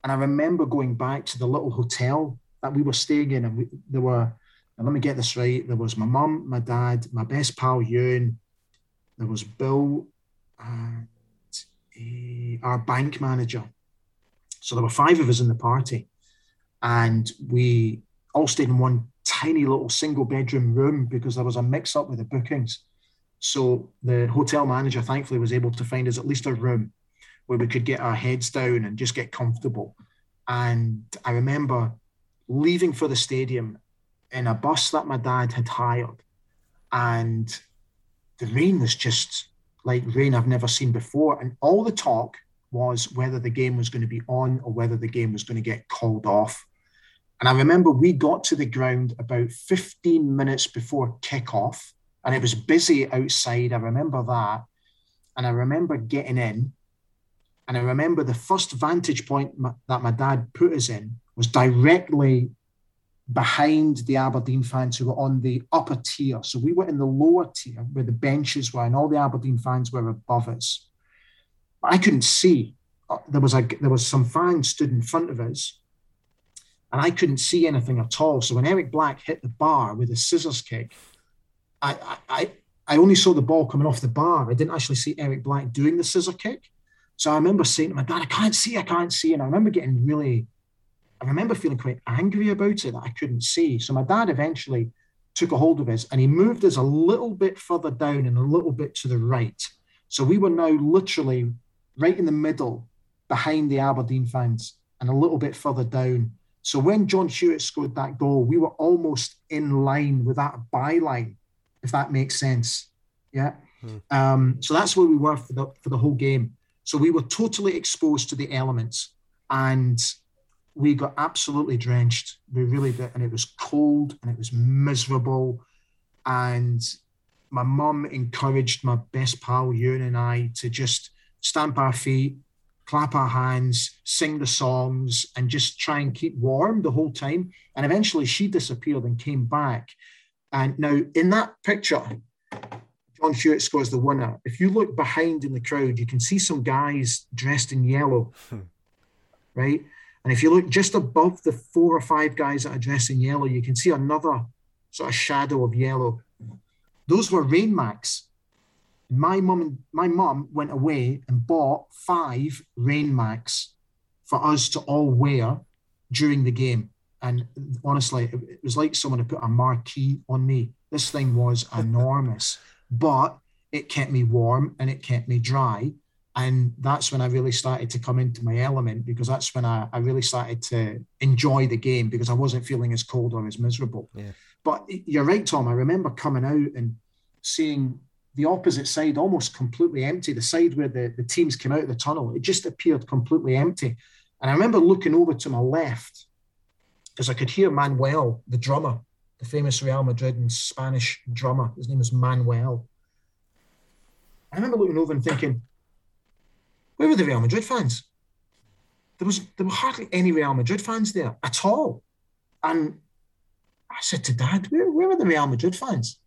and i remember going back to the little hotel that we were staying in, and we, there were. And let me get this right. There was my mum, my dad, my best pal Ewan. There was Bill, and uh, our bank manager. So there were five of us in the party, and we all stayed in one tiny little single bedroom room because there was a mix up with the bookings. So the hotel manager thankfully was able to find us at least a room where we could get our heads down and just get comfortable. And I remember leaving for the stadium in a bus that my dad had hired. And the rain was just like rain I've never seen before. And all the talk was whether the game was going to be on or whether the game was going to get called off. And I remember we got to the ground about 15 minutes before kickoff, and it was busy outside. I remember that. And I remember getting in. And I remember the first vantage point that my dad put us in was directly behind the Aberdeen fans who were on the upper tier. So we were in the lower tier where the benches were, and all the Aberdeen fans were above us. I couldn't see. Uh, there was a there was some fans stood in front of us, and I couldn't see anything at all. So when Eric Black hit the bar with a scissors kick, I I I only saw the ball coming off the bar. I didn't actually see Eric Black doing the scissor kick. So I remember saying to my dad, I can't see, I can't see. And I remember getting really I remember feeling quite angry about it that I couldn't see. So my dad eventually took a hold of us and he moved us a little bit further down and a little bit to the right. So we were now literally right in the middle behind the Aberdeen fans and a little bit further down. So when John Hewitt scored that goal, we were almost in line with that byline, if that makes sense. Yeah. Hmm. Um, so that's where we were for the for the whole game. So we were totally exposed to the elements. And we got absolutely drenched. We really did, and it was cold and it was miserable. And my mum encouraged my best pal Ewan and I to just stamp our feet, clap our hands, sing the songs, and just try and keep warm the whole time. And eventually, she disappeared and came back. And now, in that picture, John Hewitt scores the winner. If you look behind in the crowd, you can see some guys dressed in yellow, hmm. right? And if you look just above the four or five guys that are dressed in yellow, you can see another sort of shadow of yellow. Those were Rain Macs. My mum and my mum went away and bought five Rain Macs for us to all wear during the game. And honestly, it was like someone had put a marquee on me. This thing was enormous, but it kept me warm and it kept me dry and that's when I really started to come into my element because that's when I, I really started to enjoy the game because I wasn't feeling as cold or as miserable. Yeah. But you're right, Tom. I remember coming out and seeing the opposite side almost completely empty, the side where the, the teams came out of the tunnel, it just appeared completely empty. And I remember looking over to my left because I could hear Manuel, the drummer, the famous Real Madrid and Spanish drummer. His name was Manuel. I remember looking over and thinking, where were the Real Madrid fans? There was there were hardly any Real Madrid fans there at all. And I said to Dad, where, where were the Real Madrid fans?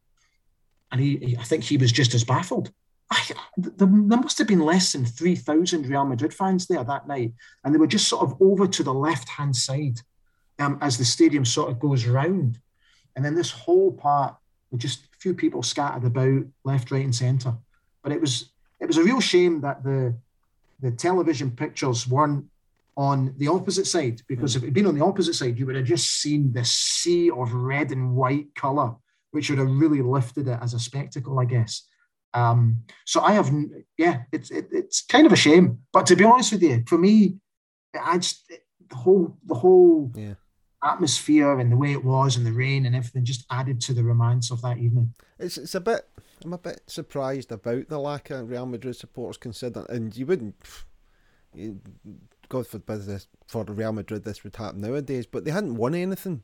And he, he I think he was just as baffled. I, there, must have been less than 3,000 Real Madrid fans there that night. And they were just sort of over to the left hand side um, as the stadium sort of goes round. And then this whole part with just a few people scattered about left, right, and centre. But it was it was a real shame that the the television pictures weren't on the opposite side because mm. if it had been on the opposite side, you would have just seen the sea of red and white color, which would have really lifted it as a spectacle, I guess. Um, so I have, yeah, it's it, it's kind of a shame, but to be honest with you, for me, it adds the whole the whole yeah. atmosphere and the way it was and the rain and everything just added to the romance of that evening. It's it's a bit I'm a bit surprised about the lack of Real Madrid supporters considering, and you wouldn't. You, God forbid this for Real Madrid this would happen nowadays, but they hadn't won anything.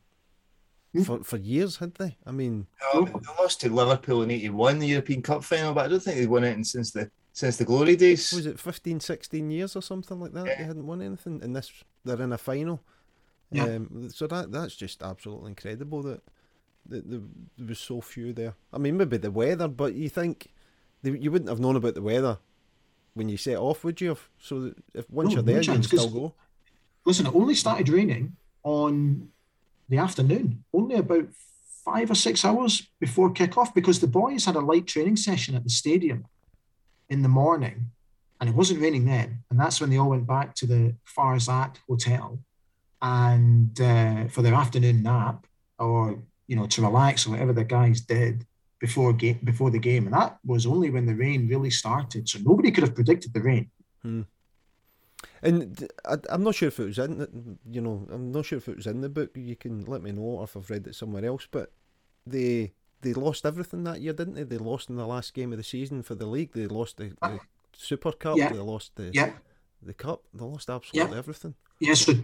For, for years, had they? I mean, no, they lost to Liverpool in '81, the European Cup final, but I don't think they've won anything since the since the glory days. Was it 15, 16 years or something like that? Yeah. They hadn't won anything, and this they're in a final. Yeah. Um, so that that's just absolutely incredible that there, there was so few there. I mean, maybe the weather, but you think they, you wouldn't have known about the weather when you set off, would you? Have? So if once no, you're there, no chance, you can still go. Listen, it only started raining on the afternoon, only about five or six hours before kick-off, because the boys had a light training session at the stadium in the morning, and it wasn't raining then. And that's when they all went back to the Fars Hatt Hotel and uh, for their afternoon nap or you know, to relax or whatever the guys did before game before the game, and that was only when the rain really started. So nobody could have predicted the rain. Hmm. And I, am not sure if it was in, you know, I'm not sure if it was in the book. You can let me know or if I've read it somewhere else. But they they lost everything that year, didn't they? They lost in the last game of the season for the league. They lost the, the Super Cup. Yeah. They lost the yeah. the cup. They lost absolutely yeah. everything. Yes, yeah, so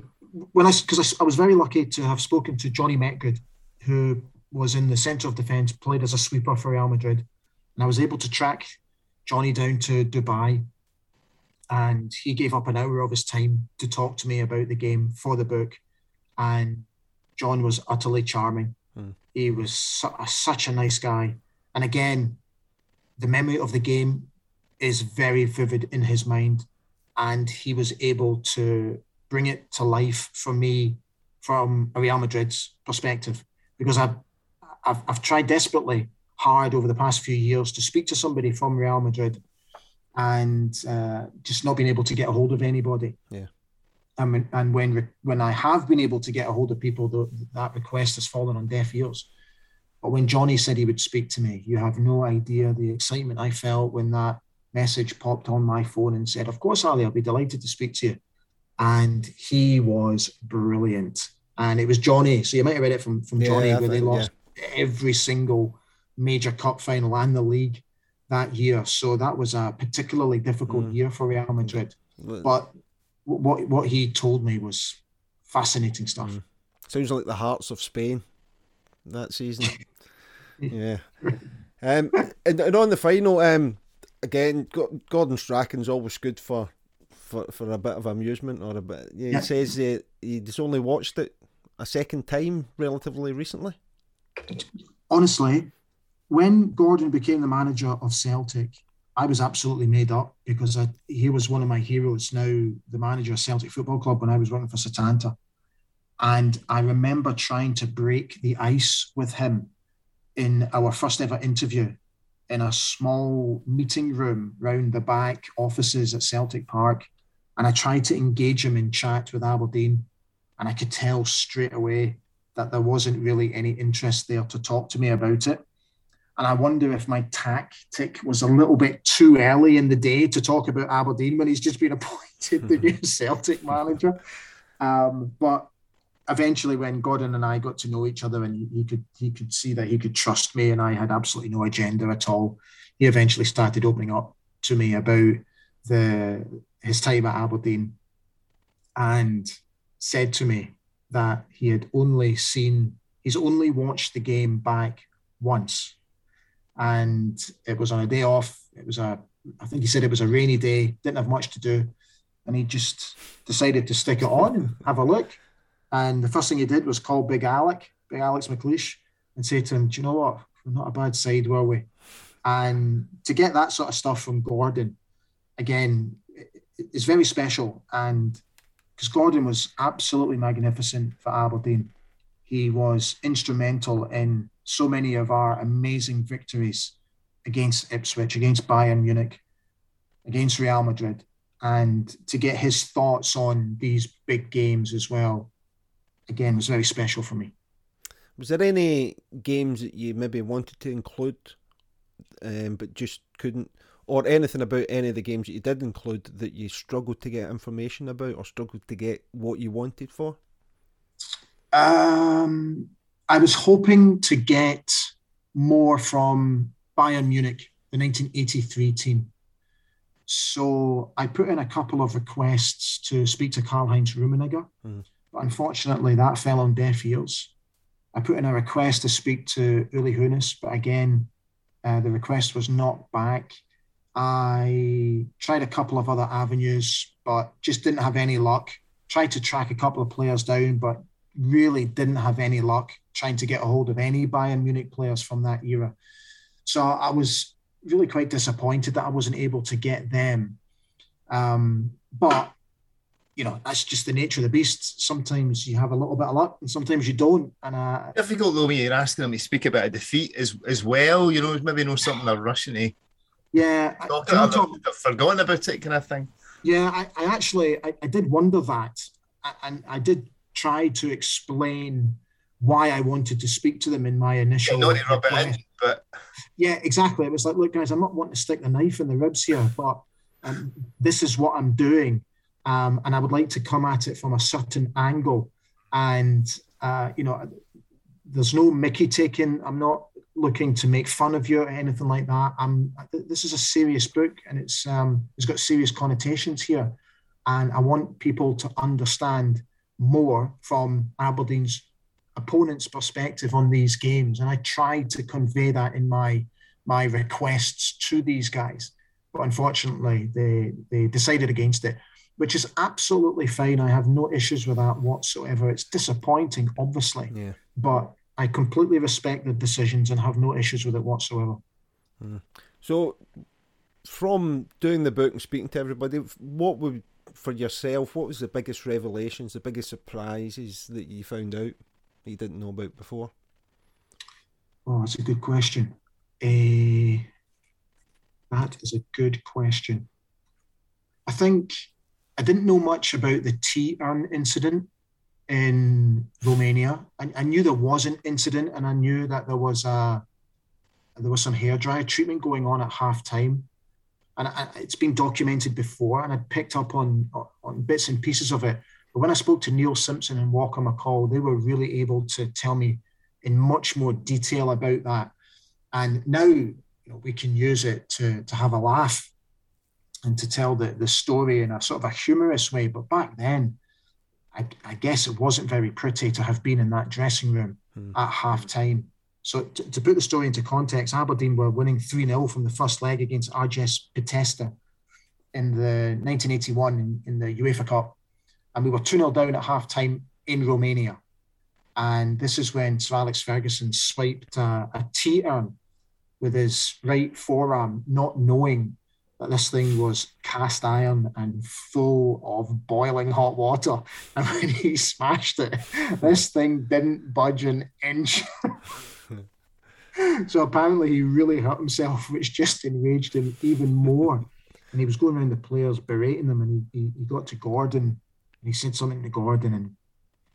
when I because I, I was very lucky to have spoken to Johnny Metgod, who was in the centre of defence, played as a sweeper for Real Madrid. And I was able to track Johnny down to Dubai. And he gave up an hour of his time to talk to me about the game for the book. and John was utterly charming. Hmm. He was su- such a nice guy, and again, the memory of the game is very vivid in his mind, and he was able to bring it to life for me from a Real Madrid's perspective because I've, I've, I've tried desperately hard over the past few years to speak to somebody from Real Madrid and uh, just not being able to get a hold of anybody. Yeah. And when, and when when I have been able to get a hold of people, the, that request has fallen on deaf ears. But when Johnny said he would speak to me, you have no idea the excitement I felt when that message popped on my phone and said, "Of course, Ali, I'll be delighted to speak to you." And he was brilliant. And it was Johnny. So you might have read it from from Yeah, Johnny, I where they think- lost every single major cup final and the league that year. So that was a particularly difficult Mm. year for Real Madrid. But But what what he told me was fascinating stuff. Mm. sounds like the hearts of Spain that season. yeah. Um, and, and on the final, um, again, Gordon Strachan's always good for, for, for a bit of amusement or a bit. Yeah, Yeah. He says uh, he's only watched it a second time relatively recently. honestly, when Gordon became the manager of Celtic, I was absolutely made up because I, he was one of my heroes. Now the manager of Celtic Football Club when I was working for Setanta, and I remember trying to break the ice with him in our first ever interview in a small meeting room round the back offices at Celtic Park, and I tried to engage him in chat with Aberdeen, and I could tell straight away that there wasn't really any interest there to talk to me about it. And I wonder if my tactic was a little bit too early in the day to talk about Aberdeen when he's just been appointed the new Celtic manager. Um, but eventually, when Gordon and I got to know each other, and he, he could he could see that he could trust me, and I had absolutely no agenda at all. He eventually started opening up to me about the his time at Aberdeen, and said to me that he had only seen he's only watched the game back once and it was on a day off. It was a i think he said it was a rainy day didn't have much to do. And he just decided to stick it on and have a look. And the first thing he did was call big alec big alex mcleish and say to him do you know what? We're not a bad side were we? And to get that sort of stuff from gordon again it's very special. And because Gordon was absolutely magnificent for Aberdeen. He was instrumental in so many of our amazing victories against Ipswich, against Bayern Munich, against Real Madrid. And to get his thoughts on these big games as well, again, was very special for me. Was there any games that you maybe wanted to include, um, but just couldn't, or anything about any of the games that you did include that you struggled to get information about or struggled to get what you wanted for? Um, I was hoping to get more from Bayern Munich, the 1983 team. So I put in a couple of requests to speak to Karl Heinz Rummenigge, Mhm. but unfortunately that fell on deaf ears. I put in a request to speak to Uli Hoeneß, but again, uh, the request was not back. I tried a couple of other avenues, but just didn't have any luck. Tried to track a couple of players down, but really didn't have any luck trying to get a hold of any Bayern Munich players from that era. So I was really quite disappointed that I wasn't able to get them. Um, but you know, that's just the nature of the beast. Sometimes you have a little bit of luck, and sometimes you don't. And uh, Difficult though when you're asking them to speak about a defeat as as well. You know, maybe know something they're rushing to yeah, I- talk do you know, about, Tom, they've forgotten about it, kind of thing. Yeah, I, I actually I, I did wonder that, and I did try to explain why I wanted to speak to them in my Yeah, initial. not rub it but Yeah, exactly. It was like, look, guys, I'm not wanting to stick the knife in the ribs here, but um, this is what I'm doing, um, and I would like to come at it from a certain angle. And uh, you know, there's no Mickey taking. I'm not looking to make fun of you or anything like that. I'm. This is a serious book, and it's um, it's got serious connotations here, and I want people to understand more from Aberdeen's opponent's perspective on these games, and I tried to convey that in my my requests to these guys, but unfortunately they they decided against it. which is absolutely fine. I have no issues with that whatsoever. It's disappointing, obviously, Yeah. but I completely respect the decisions and have no issues with it whatsoever. Mm. So, from doing the book and speaking to everybody, what would for yourself? What was the biggest revelations, the biggest surprises that you found out that you didn't know about before? Oh, that's a good question. Eh, that is a good question. I think I didn't know much about the tea urn incident in Romania. I, I knew there was an incident, and I knew that there was a there was some hairdryer treatment going on at half time, and I, it's been documented before, and I picked up on on bits and pieces of it. But when I spoke to Neil Simpson and Walker McCall, they were really able to tell me in much more detail about that. And now you know, we can use it to, to have a laugh and to tell the, the story in a sort of a humorous way. But back then, I, I guess it wasn't very pretty to have been in that dressing room hmm. at half time. So to, to put the story into context, Aberdeen were winning 3 0 from the first leg against Argeș Pitești in the 1981 in, in the UEFA Cup. And we were 2 0 down at half time in Romania. And this is when Sir Alex Ferguson swiped a, a tea urn with his right forearm, not knowing that this thing was cast iron and full of boiling hot water. And when he smashed it, this thing didn't budge an inch. so apparently he really hurt himself, which just enraged him even more. And he was going around the players berating them, and he, he, he got to Gordon and he said something to Gordon, and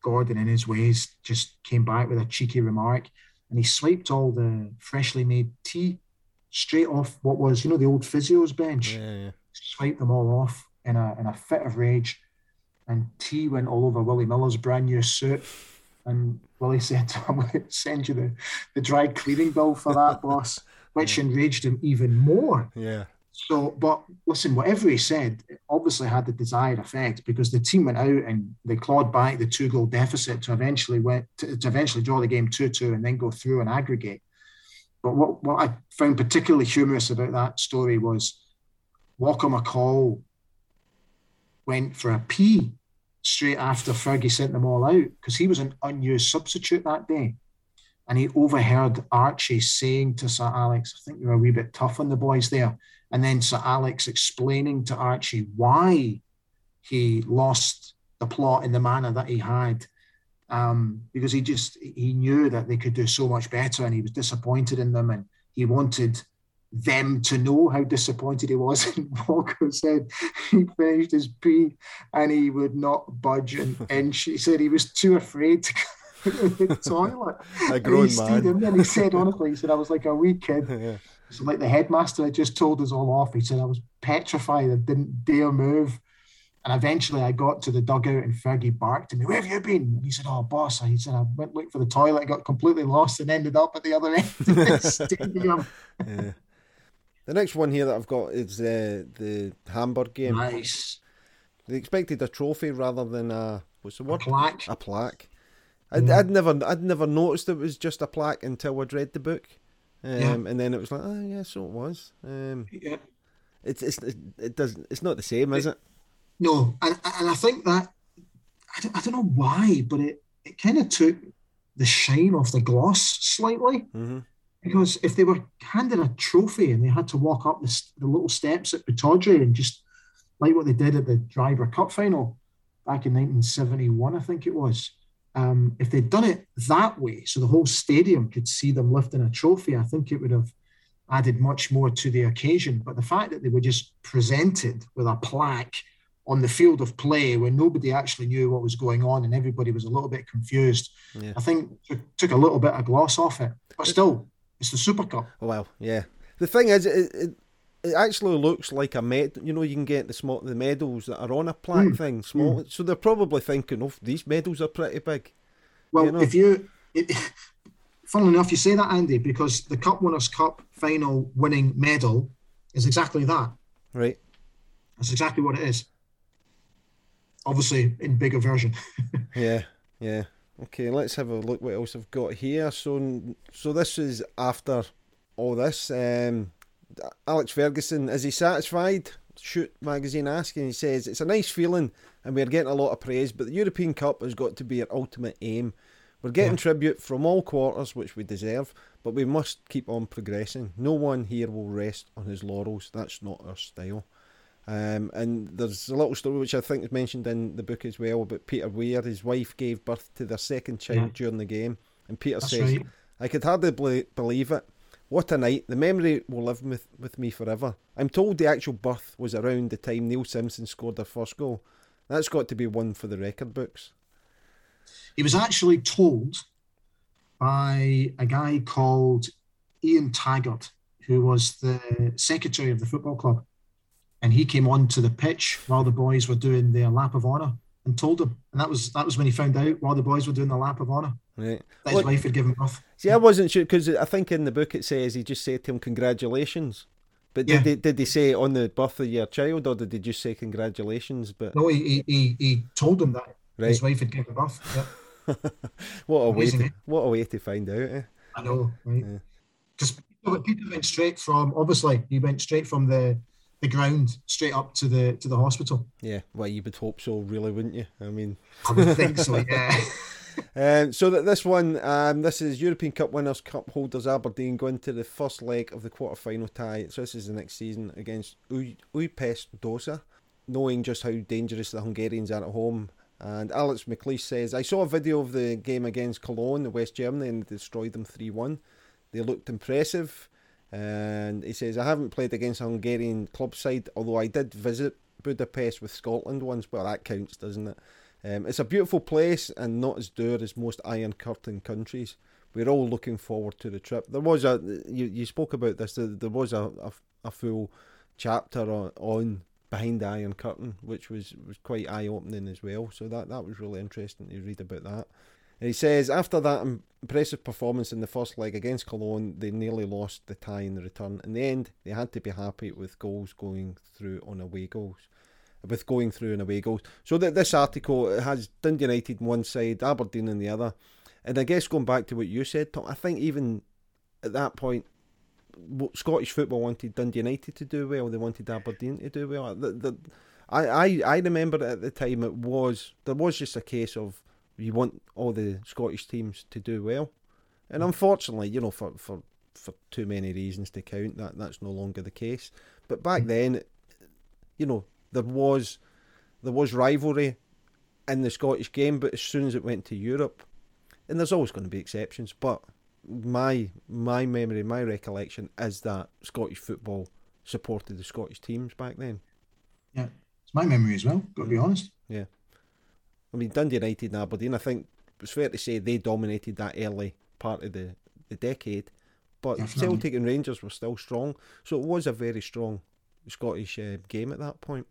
Gordon, in his ways, just came back with a cheeky remark, and he swiped all the freshly made tea straight off what was, you know, the old physio's bench. Yeah, yeah. Swiped them all off in a in a fit of rage, and tea went all over Willie Miller's brand new suit. And Willie said, "I'm going to send you the, the dry cleaning bill for that, boss," which enraged him even more. Yeah. So, but listen, whatever he said, obviously had the desired effect because the team went out and they clawed back the two goal deficit to eventually went to, to eventually draw the game two two and then go through and aggregate. But what, what I found particularly humorous about that story was Walker McCall went for a pee straight after Fergie sent them all out because he was an unused substitute that day. And he overheard Archie saying to Sir Alex, I think you're a wee bit tough on the boys there. And then Sir Alex explaining to Archie why he lost the plot in the manner that he had. Um, because he just he knew that they could do so much better and he was disappointed in them and he wanted them to know how disappointed he was. And Walker said he finished his pee and he would not budge an inch. He said he was too afraid to go to the toilet. A And grown he stayed man. in there and he said, honestly, he said, I was like a wee kid. Yeah. So like the headmaster had just told us all off. He said I was petrified. I didn't dare move. And eventually I got to the dugout and Fergie barked at me, Where have you been? And he said, Oh, boss. He said, I went looking for the toilet got completely lost and ended up at the other end of the stadium. yeah. The next one here that I've got is uh, the Hamburg game. Nice. They expected a trophy rather than a what's the A word? plaque. A plaque. I'd, I'd never I'd never noticed it was just a plaque until I'd read the book, um, Yeah. and then it was like, oh yeah, so it was. Um, Yeah. it's it's it doesn't it's not the same, is it? No, and and I think that I don't, I don't know why, but it it kind of took the shine off the gloss slightly. hmm Because if they were handed a trophy and they had to walk up the, the little steps at Pittodrie and just like what they did at the Drybrough Cup final back in 1971, I think it was. Um, if they'd done it that way, so the whole stadium could see them lifting a trophy, I think it would have added much more to the occasion. But the fact that they were just presented with a plaque on the field of play where nobody actually knew what was going on and everybody was a little bit confused, Yeah. I think took, took a little bit of gloss off it. But still, it's the Super Cup. Well, yeah. The thing is, it, it it actually looks like a med. You know, you can get the small the medals that are on a plaque Mm. thing, small. So they're probably thinking, oh, these medals are pretty big. Well, You know. if you, funnily enough, you say that, Andy, because the Cup Winners' Cup final winning medal is exactly that. Right. That's exactly what it is. Obviously, in bigger version. Yeah, yeah. Okay, let's have a look what else I've got here. So, so this is after all this. Um, Alex Ferguson is he satisfied? Shoot magazine asking, he says, It's a nice feeling and we're getting a lot of praise, but the European Cup has got to be our ultimate aim. We're getting yeah. tribute from all quarters, which we deserve, but we must keep on progressing. No one here will rest on his laurels. That's not our style. Um, and there's a little story which I think is mentioned in the book as well about Peter Weir. His wife gave birth to their second child yeah. during the game, and Peter That's says, right. "I could hardly believe it. What a night! The memory will live with, with me forever. I'm told the actual birth was around the time Neil Simpson scored their first goal. That's got to be one for the record books." He was actually told by a guy called Ian Taggart, who was the secretary of the football club and he came on to the pitch while the boys were doing their lap of honour and told him, and that was that was when he found out while the boys were doing the lap of honour. Right. That his wife had given birth. See, I wasn't sure because I think in the book it says he just said to him congratulations. But did yeah. they did they say on the birth of your child or did they just say congratulations? But no, he he, he told him that right. his wife had given birth. Yeah. what a Amazing, way to, eh? what a way to find out. Eh? I know, right? Because yeah. Peter went straight from obviously he went straight from the the ground straight up to the to the hospital. Yeah, well, you would hope so, really, wouldn't you? I mean, I would think so. Yeah. um, so that this one, um, this is European Cup winners, cup holders Aberdeen going to the first leg of the quarter final tie. So this is the next season against Ujpest Dozsa, knowing just how dangerous the Hungarians are at home. And Alex McLeish says, I saw a video of the game against Cologne, the West Germany, and destroyed them 3 1. They looked impressive. And he says, I haven't played against a Hungarian club side, although I did visit Budapest with Scotland once. Well, that counts, doesn't it? Um, it's a beautiful place and not as dour as most Iron Curtain countries. We're all looking forward to the trip. There was a you, you spoke about this. There, there was a, a, a full chapter on, on behind the Iron Curtain, which was, was quite eye opening as well. So that that was really interesting to read about that. And he says after that impressive performance in the first leg against Cologne, they nearly lost the tie in the return. In the end, they had to be happy with goals going through on away goals. With going through and away goals. So that this article has Dundee United on one side, Aberdeen on the other. And I guess going back to what you said, Tom, I think even at that point, Scottish football wanted Dundee United to do well. They wanted Aberdeen to do well. The, the, I, I, I remember at the time it was there was just a case of you want all the Scottish teams to do well. And mm. unfortunately, you know, for, for, for too many reasons to count, that that's no longer the case. But back mm. then, you know, there was there was rivalry in the Scottish game, but as soon as it went to Europe, and there's always going to be exceptions, but my my memory, my recollection is that Scottish football supported the Scottish teams back then. Yeah, it's my memory as well. Got to be honest. Yeah. I mean, Dundee United and Aberdeen, I think it's fair to say they dominated that early part of the, the decade. But Definitely. Celtic and Rangers were still strong. So it was a very strong Scottish uh, game at that point.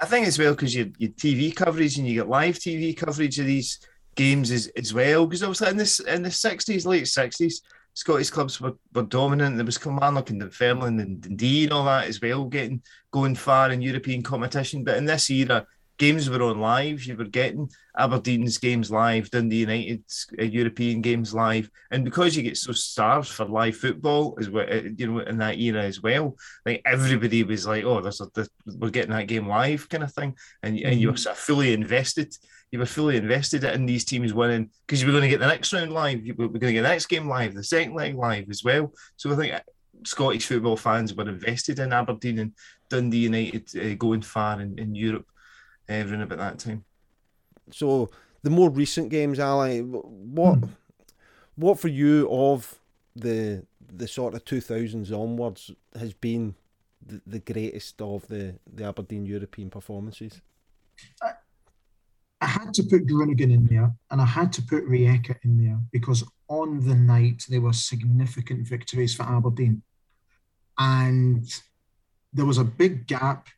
I think as well because you you TV coverage and you get live TV coverage of these games as, as well. Because obviously in this in the sixties, late sixties, Scottish clubs were, were dominant. There was Kilmarnock and Dunfermline and Dundee and all that as well, getting going far in European competition. But in this era, games were on live. You were getting Aberdeen's games live, Dundee United's uh, European games live, and because you get so starved for live football as well, uh, you know, in that era as well, like everybody was like, "Oh, there's a, this, we're getting that game live," kind of thing, and mm-hmm. and you were mm-hmm. sort of fully invested. You were fully invested in these teams winning because you were going to get the next round live. You were going to get the next game live, the second leg live as well. So I think uh, Scottish football fans were invested in Aberdeen and Dundee United uh, going far in, in Europe around about that time. So the more recent games, Ali, what hmm. what for you of the the sort of two thousands onwards has been the, the greatest of the, the Aberdeen European performances? I, I had to put Groningen in there and I had to put Rijeka in there because on the night there were significant victories for Aberdeen. And there was a big gap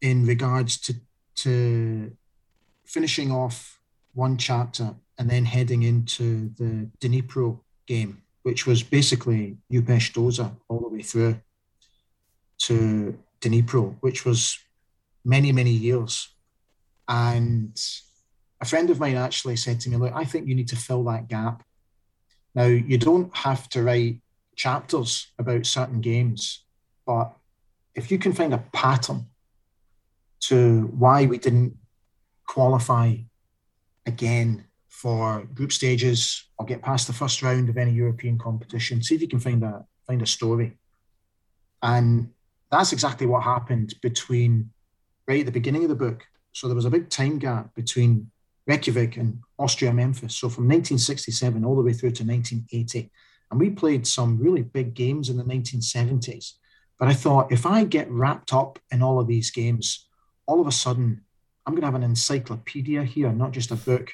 in regards to to finishing off one chapter and then heading into the Dnipro game, which was basically Ujpest Dozsa all the way through to Dnipro, which was many, many years. And a friend of mine actually said to me, Look, I think you need to fill that gap. Now, you don't have to write chapters about certain games, but if you can find a pattern to why we didn't qualify again for group stages or get past the first round of any European competition, see if you can find a find a story. And that's exactly what happened between right at the beginning of the book. So there was a big time gap between Reykjavik and Austria Memphis. So from 1967 all the way through to 1980. And we played some really big games in the 1970s. But I thought if I get wrapped up in all of these games, all of a sudden I'm going to have an encyclopedia here, not just a book.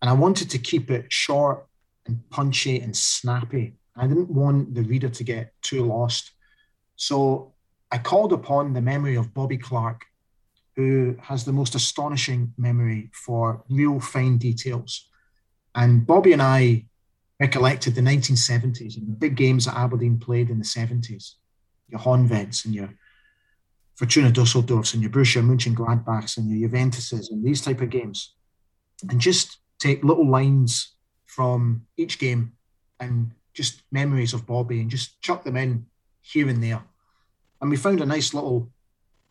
And I wanted to keep it short and punchy and snappy. I didn't want the reader to get too lost. So I called upon the memory of Bobby Clark, who has the most astonishing memory for real fine details. And Bobby and I recollected the 1970s and the big games that Aberdeen played in the 70s, your Honveds and your Fortuna Dusseldorfs and your Borussia Mönchengladbachs and your Juventuses and these type of games, and just take little lines from each game and just memories of Bobby and just chuck them in here and there. And we found a nice little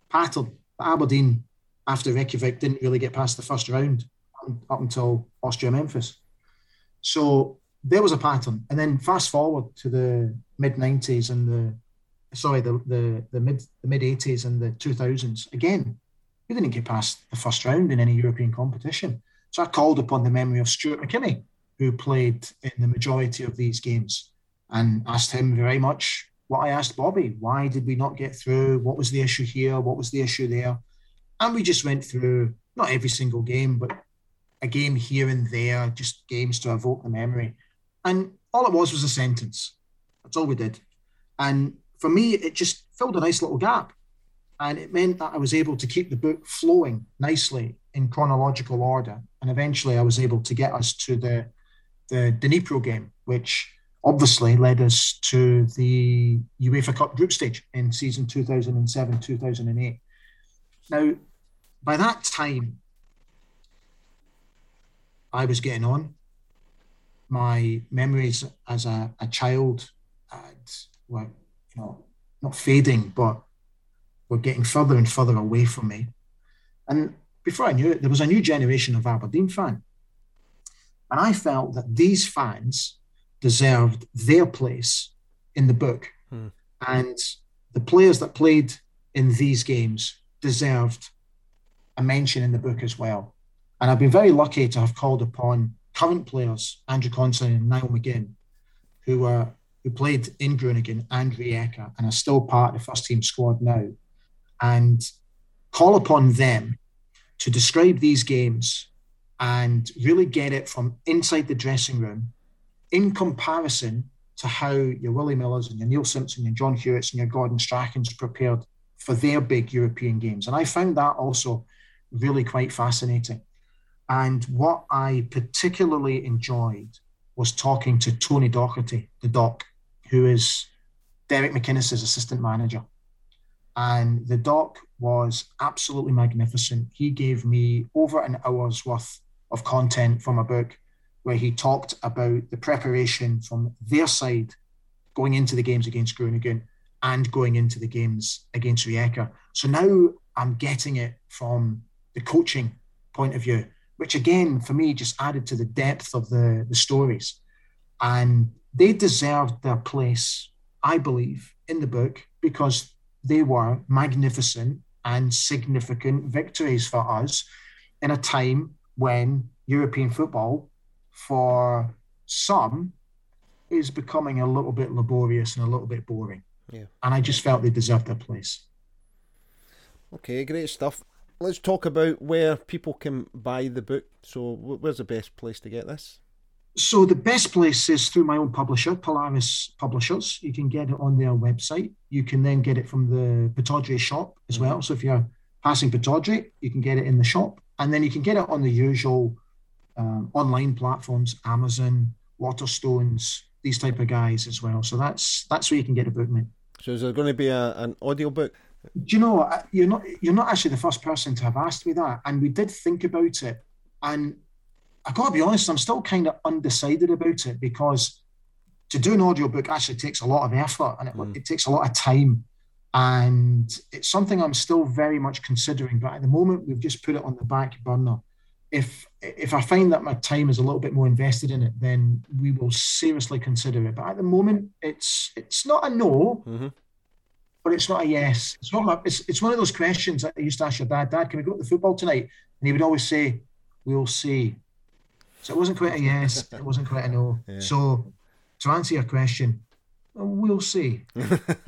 pattern. Aberdeen, after Reykjavik, didn't really get past the first round up until Austria Memphis. So there was a pattern. And then fast forward to the mid 90s and the sorry, the, the, the mid the mid 80s and the 2000s. Again, we didn't get past the first round in any European competition. So I called upon the memory of Stuart McKimmie, who played in the majority of these games, and asked him very much what I asked Bobby. Why did we not get through? What was the issue here? What was the issue there? And we just went through not every single game, but a game here and there, just games to evoke the memory. And all it was was a sentence. That's all we did. And for me, it just filled a nice little gap. And it meant that I was able to keep the book flowing nicely in chronological order. And eventually I was able to get us to the, the Dnipro game, which obviously led us to the UEFA Cup group stage in season 2007 2008. Now, by that time, I was getting on. My memories as a, a child had, were you know, not fading, but were getting further and further away from me. And before I knew it, there was a new generation of Aberdeen fan. And I felt that these fans deserved their place in the book. Hmm. And the players that played in these games deserved a mention in the book as well. And I've been very lucky to have called upon current players, Andrew Considine and Niall McGinn, who were who played in Groningen and Rijeka and are still part of the first team squad now, and call upon them to describe these games and really get it from inside the dressing room in comparison to how your Willie Millers and your Neil Simpson and John Hewitts and your Gordon Strachan's prepared for their big European games. And I found that also really quite fascinating. And what I particularly enjoyed was talking to Tony Docherty, the doc, who is Derek McInnes's assistant manager. And the doc was absolutely magnificent. He gave me over an hour's worth of content from a book where he talked about the preparation from their side going into the games against Groningen and going into the games against Rijeka. So now I'm getting it from the coaching point of view, which again, for me, just added to the depth of the, the stories. And they deserved their place, I believe, in the book because they were magnificent and significant victories for us in a time when European football, for some, is becoming a little bit laborious and a little bit boring. Yeah. And I just felt they deserved their place. Okay, great stuff. Let's talk about where people can buy the book. So, where's the best place to get this? So the best place is through my own publisher, Polaris Publishers. You can get it on their website. You can then get it from the Pittodrie shop as well. Mm-hmm. So if you're passing Pittodrie, you can get it in the shop, and then you can get it on the usual um, online platforms, Amazon, Waterstones, these type of guys as well. So that's that's where you can get a book, mate. So is there going to be a, an audio book? Do you know you're not you're not actually the first person to have asked me that, and we did think about it, and I got to be honest, I'm still kind of undecided about it because to do an audiobook actually takes a lot of effort and it, mm. it takes a lot of time. and it's something I'm still very much considering. But at the moment, we've just put it on the back burner. If if I find that my time is a little bit more invested in it, then we will seriously consider it. But at the moment, it's it's not a no, mm-hmm. but it's not a yes. It's not. My, it's it's one of those questions that I used to ask your dad. Dad, can we go to the football tonight? And he would always say, "We'll see." So it wasn't quite a yes. It wasn't quite a no. Yeah. So to answer your question, we'll see.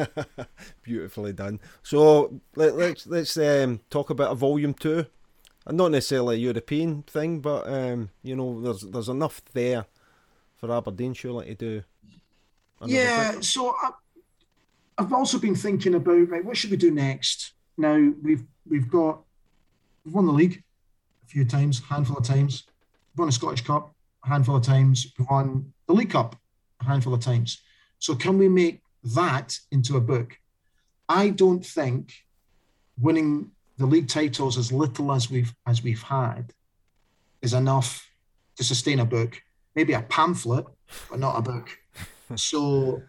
Beautifully done. So let, let's let's um, talk about a volume two, and not necessarily a European thing, but um, you know, there's there's enough there for Aberdeen surely to do. Yeah. Bit. So I, I've also been thinking about right, what should we do next? Now we've we've got we've won the league a few times, handful of times. We've won a Scottish Cup a handful of times. We've won the League Cup a handful of times. So can we make that into a book? I don't think winning the league titles as little as we've as we've had is enough to sustain a book. Maybe a pamphlet, but not a book. so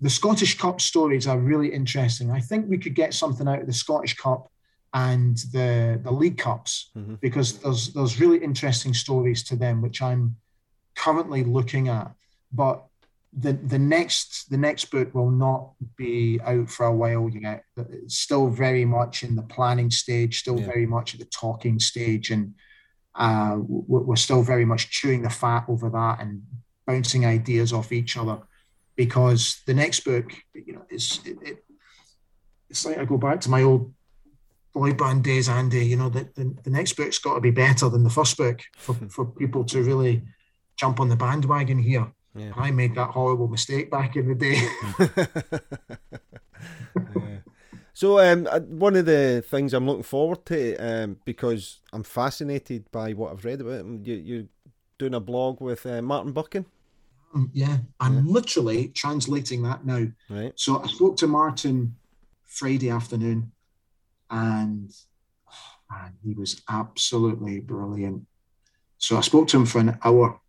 the Scottish Cup stories are really interesting. I think we could get something out of the Scottish Cup and the the League Cups mm-hmm. because there's there's really interesting stories to them, which I'm currently looking at. But the the next the next book will not be out for a while yet. It's still very much in the planning stage, still yeah. very much at the talking stage, and uh, we're still very much chewing the fat over that and bouncing ideas off each other. Because the next book, you know, is it, it, it's like I go back to my old boy band days, Andy. You know, the, the, the next book's got to be better than the first book for, for people to really jump on the bandwagon here. Yeah. I made that horrible mistake back in the day. yeah. So, um, one of the things I'm looking forward to, um, because I'm fascinated by what I've read about it, you, you're doing a blog with uh, Martin Buchan. Um, yeah, I'm yeah. literally translating that now. Right. So I spoke to Martin Friday afternoon, and oh, man, he was absolutely brilliant. So I spoke to him for an hour,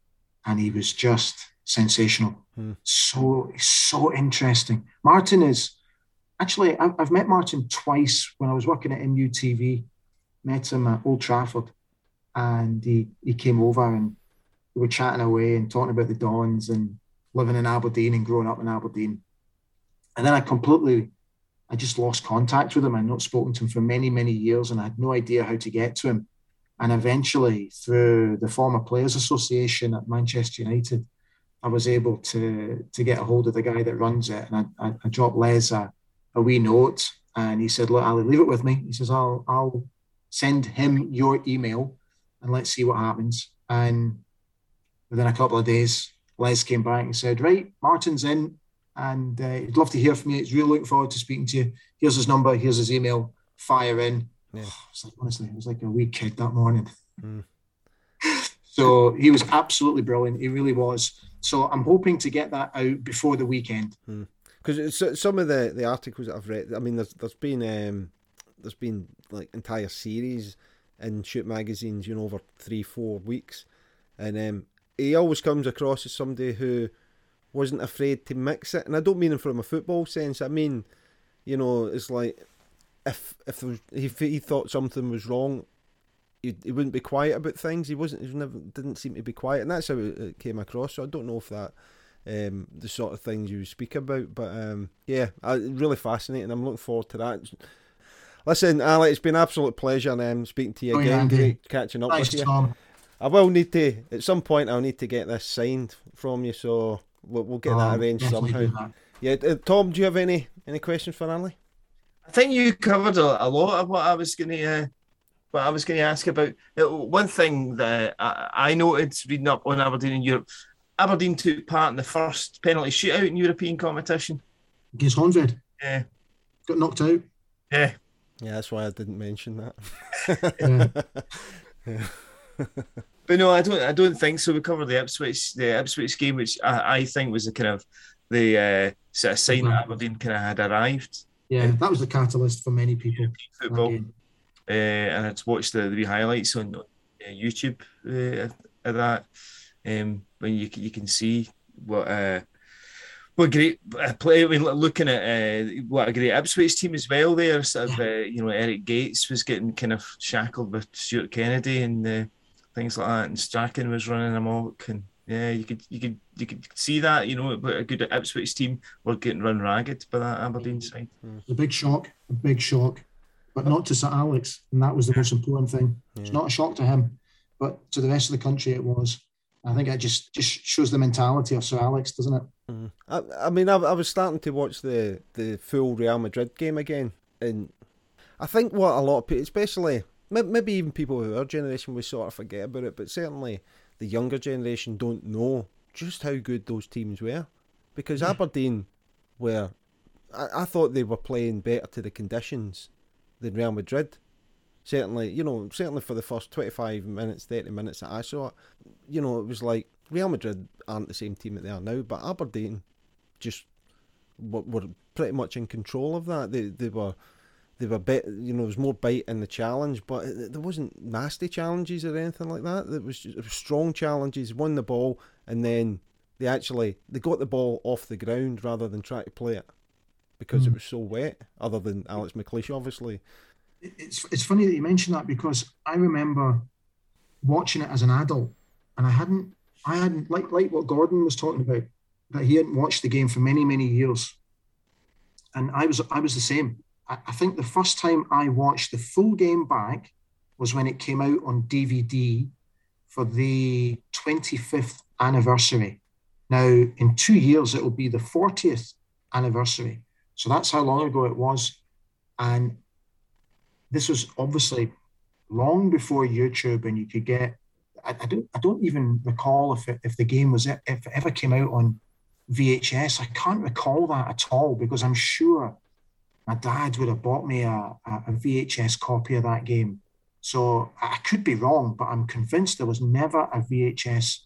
and he was just sensational. Hmm. So so interesting. Martin is actually I've met Martin twice when I was working at MUTV. Met him at Old Trafford, and he he came over and we were chatting away and talking about the Dons and living in Aberdeen and growing up in Aberdeen. And then I completely, I just lost contact with him. I'd not spoken to him for many, many years, and I had no idea how to get to him. And eventually, through the former Players Association at Manchester United, I was able to to get a hold of the guy that runs it, and I, I, I dropped Les a, a wee note, and he said, "Look, Ali, leave it with me." He says, "I'll I'll send him your email, and let's see what happens." And within a couple of days, Les came back and said, "Right, Martin's in, and uh, he'd love to hear from you. He's really looking forward to speaking to you. Here's his number. Here's his email. Fire in." Yeah. Oh, like, honestly, it was like a wee kid that morning. Mm. so he was absolutely brilliant. He really was. So I'm hoping to get that out before the weekend. Because hmm. some of the, the articles that I've read, I mean, there's there's been um, there's been like entire series in shoot magazines, you know, over three four weeks, and um, he always comes across as somebody who wasn't afraid to mix it, and I don't mean it from a football sense. I mean, you know, it's like if if, was, if he thought something was wrong, he, he wouldn't be quiet about things. He wasn't. He never didn't seem to be quiet, and that's how it, came across. So I don't know if that um, the sort of things you speak about, but um, yeah, I, really fascinating. I'm looking forward to that. Listen, Ali, it's been an absolute pleasure um, speaking to you oh, again. Yeah, catching up with you. Tom. I will need to at some point. I'll need to get this signed from you, so we'll, we'll get oh, that arranged somehow. Yeah, uh, Tom, do you have any any questions for Ali? I think you covered a, a lot of what I was going to uh, but I was going to ask about uh, one thing that I, I noted reading up on Aberdeen in Europe. Aberdeen took part in the first penalty shootout in European competition against Honvéd. Yeah, got knocked out. Yeah, yeah, that's why I didn't mention that. yeah. but no, I don't. I don't think so. We covered the Ipswich, the Ipswich game, which I, I think was the kind of the uh, sort of sign that Aberdeen kind of had arrived. Yeah, that was the catalyst for many people. Football uh, and I'd watched the, the highlights on uh, YouTube uh, of that. Um, when you you can see what uh, What great uh, play! I mean, looking at uh, what a great Ipswich team as well. There, sort of, uh, you know, Eric Gates was getting kind of shackled with Stuart Kennedy and uh, things like that, and Strachan was running amok, and yeah, you could you could you could see that. You know, but a good Ipswich team were getting run ragged by that Aberdeen mm. side. Mm. A big shock, a big shock, but not to Sir Alex, and that was the most important thing. It's not a shock to him, but to the rest of the country, it was. I think it just just shows the mentality of Sir Alex, doesn't it? Mm. I, I mean, I, I was starting to watch the, the full Real Madrid game again, and I think what a lot of people, especially may- maybe even people of our generation, we sort of forget about it, but certainly the younger generation don't know just how good those teams were, because Aberdeen were, I, I thought they were playing better to the conditions than Real Madrid. Certainly, you know, certainly for the first 25 minutes, 30 minutes that I saw it, you know, it was like Real Madrid aren't the same team that they are now, but Aberdeen just were, were pretty much in control of that. They they were they were bit, you know, there was more bite in the challenge, but it, there wasn't nasty challenges or anything like that. It was, just, it was strong challenges. Won the ball, and then they actually they got the ball off the ground rather than try to play it because it hmm. was so wet. Other than Alex McLeish, obviously. it's it's funny that you mention that because I remember watching it as an adult, and I hadn't I hadn't like like what Gordon was talking about that he hadn't watched the game for many many years, and I was I was the same. I, think the first time I watched the full game back was when it came out on DVD for the 25th anniversary. Now, in two years, it will be the 40th anniversary. So that's how long ago it was. And this was obviously long before YouTube, and you could get. I, I don't. I don't even recall if it, if the game was if it ever came out on VHS. I can't recall that at all because I'm sure my dad would have bought me a, a, a VHS copy of that game. So I could be wrong, but I'm convinced there was never a VHS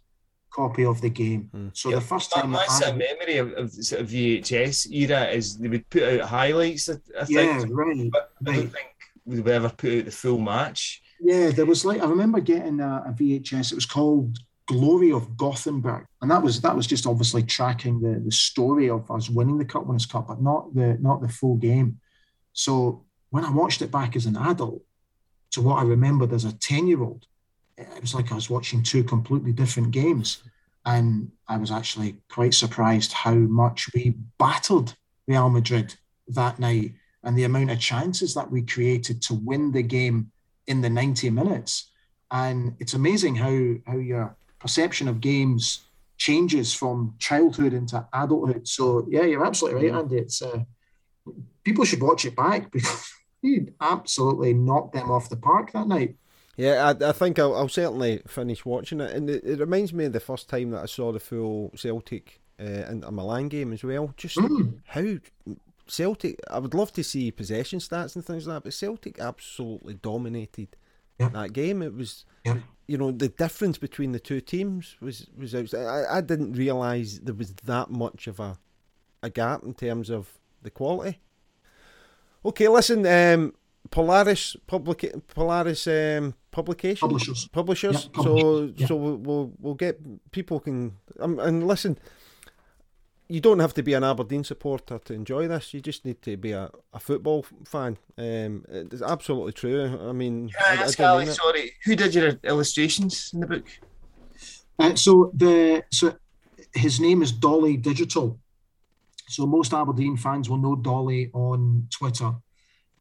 copy of the game. Hmm. So the first My, time my that sort of memory of, of sort of VHS era is they would put out highlights. I, I yeah, think, right, but I right. don't think we would ever put out the full match. Yeah, there was like I remember getting a, a VHS. It was called Glory of Gothenburg, and that was that was just obviously tracking the the story of us winning the Cup Winners' Cup, but not the not the full game. So when I watched it back as an adult, to what I remembered as a ten year old, it was like I was watching two completely different games, and I was actually quite surprised how much we battled Real Madrid that night and the amount of chances that we created to win the game in the 90 minutes. And it's amazing how how your perception of games changes from childhood into adulthood. So yeah, you're absolutely right, Andy. It's uh, people should watch it back because he absolutely knocked them off the park that night. Yeah, I, I think I'll, I'll certainly finish watching it, and it, it reminds me of the first time that I saw the full Celtic uh, Inter Milan game as well. Just Mm. how Celtic, I would love to see possession stats and things like that, but Celtic absolutely dominated Yeah. that game. It was, Yeah. you know, the difference between the two teams was was. I, I didn't realise there was that much of a a gap in terms of the quality. Okay, listen, um, Polaris public Polaris um, publication Publishers. publishers. Yeah, so yeah. so we'll, we'll we'll get people can um, and listen. You don't have to be an Aberdeen supporter to enjoy this. You just need to be a, a football fan. Um, it's absolutely true. I mean, Can I I, I don't Ali, mean sorry, who did your illustrations in the book? Uh, so the so his name is Dolly Digital. So most Aberdeen fans will know Dolly on Twitter,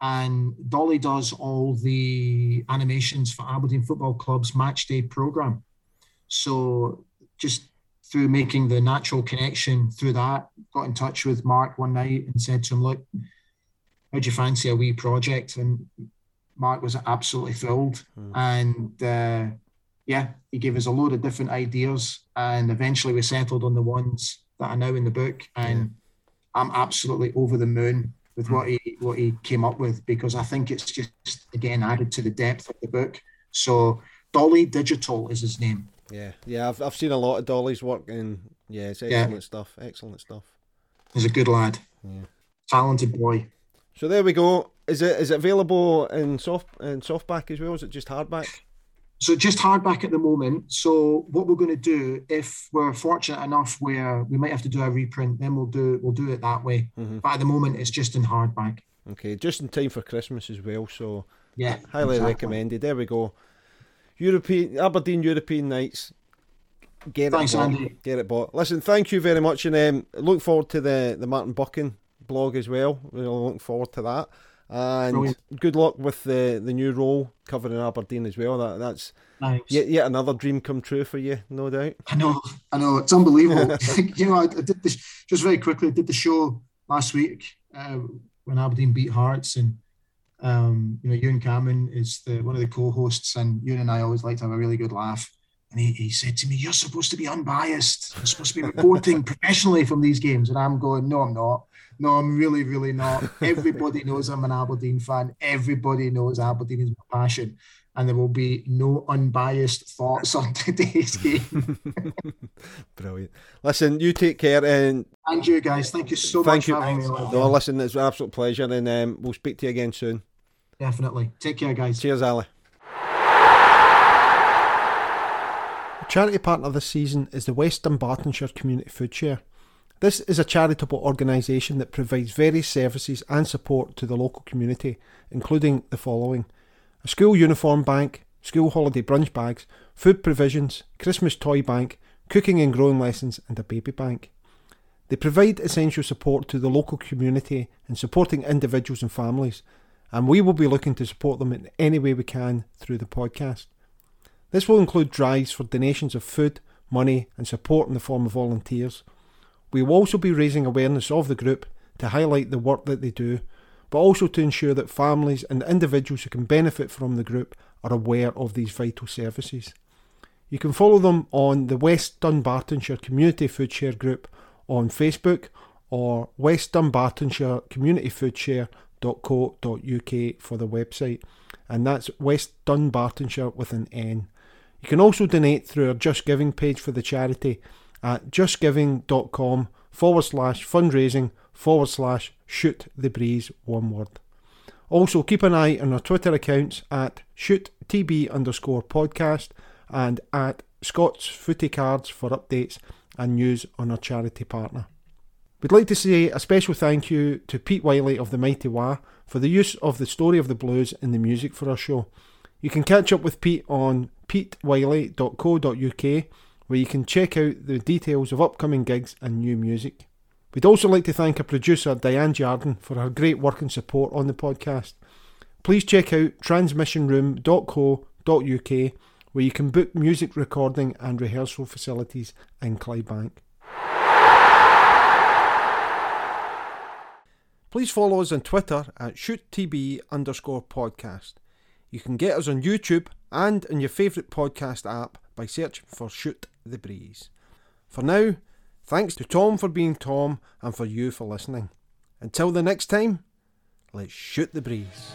and Dolly does all the animations for Aberdeen Football Club's match day program. So just through making the natural connection through that, got in touch with Mark one night and said to him, "Look, how'd you fancy a wee project?" And Mark was absolutely thrilled, and. Uh, yeah, he gave us a load of different ideas, and eventually we settled on the ones that are now in the book. And I'm absolutely over the moon with what he what he came up with because I think it's just again added to the depth of the book. So Dolly Digital is his name. Yeah, yeah. I've I've seen a lot of Dolly's work, and yeah, it's excellent stuff. Excellent stuff. He's a good lad, Yeah. talented boy. So there we go. Is it is it available in soft in softback as well? Is it just hardback? So just hardback at the moment. So what we're going to do, if we're fortunate enough where we might have to do a reprint, then we'll do we'll do it that way. Mm-hmm. But at the moment, it's just in hardback. Okay, just in time for Christmas as well. So Yeah, highly exactly. recommended. There we go. European Aberdeen European nights. Get Thanks, it bought. Andy. Get it bought. Listen, thank you very much, and um, look forward to the the Martin Buchan blog as well. We're looking forward to that. And Brilliant. good luck with the, the new role covering Aberdeen as well. That that's Nice. yet yet another dream come true for you, no doubt. I know, I know, it's unbelievable. you know, I, I did this just very quickly. I did the show last week uh, when Aberdeen beat Hearts, and um, you know, Ewan Cameron is the one of the co-hosts, and Ewan and I always like to have a really good laugh. And he, he said to me, "You're supposed to be unbiased. You're supposed to be reporting professionally from these games." And I'm going, "No, I'm not. No, I'm really, really not. Everybody knows I'm an Aberdeen fan. Everybody knows Aberdeen is my passion." And there will be no unbiased thoughts on today's game. Brilliant. Listen, you take care, and And you guys, thank you so Thank much you. for having me no, listen, it's an absolute pleasure, and um, we'll speak to you again soon. Definitely. Take care, guys. Cheers, Ali. The charity partner this season is the West Dunbartonshire Community Food Share. This is a charitable organisation that provides various services and support to the local community, including the following a school uniform bank, school holiday brunch bags, food provisions, Christmas toy bank, cooking and growing lessons, and a baby bank. They provide essential support to the local community in supporting individuals and families, and we will be looking to support them in any way we can through the podcast. This will include drives for donations of food, money, and support in the form of volunteers. We will also be raising awareness of the group to highlight the work that they do, but also to ensure that families and individuals who can benefit from the group are aware of these vital services. You can follow them on the West Dunbartonshire Community Food Share group on Facebook or West Dunbartonshire Community Food Share.co.uk for the website, and that's West Dunbartonshire with an N. You can also donate through our Just Giving page for the charity at justgiving.com forward slash fundraising forward slash shoot the breeze, one word. Also, keep an eye on our Twitter accounts at shoottb underscore podcast and at Scott's Footy Cards for updates and news on our charity partner. We'd like to say a special thank you to Pete Wylie of the Mighty Wah for the use of the story of the blues in the music for our show. You can catch up with Pete on petewylie.co.uk where you can check out the details of upcoming gigs and new music. We'd also like to thank our producer Diane Jardin for her great work and support on the podcast. Please check out transmissionroom.co.uk where you can book music recording and rehearsal facilities in Clydebank. Please follow us on Twitter at shoottb underscore podcast. You can get us on YouTube and in your favourite podcast app by searching for Shoot the Breeze. For now, thanks to Tom for being Tom and for you for listening. Until the next time, let's shoot the breeze.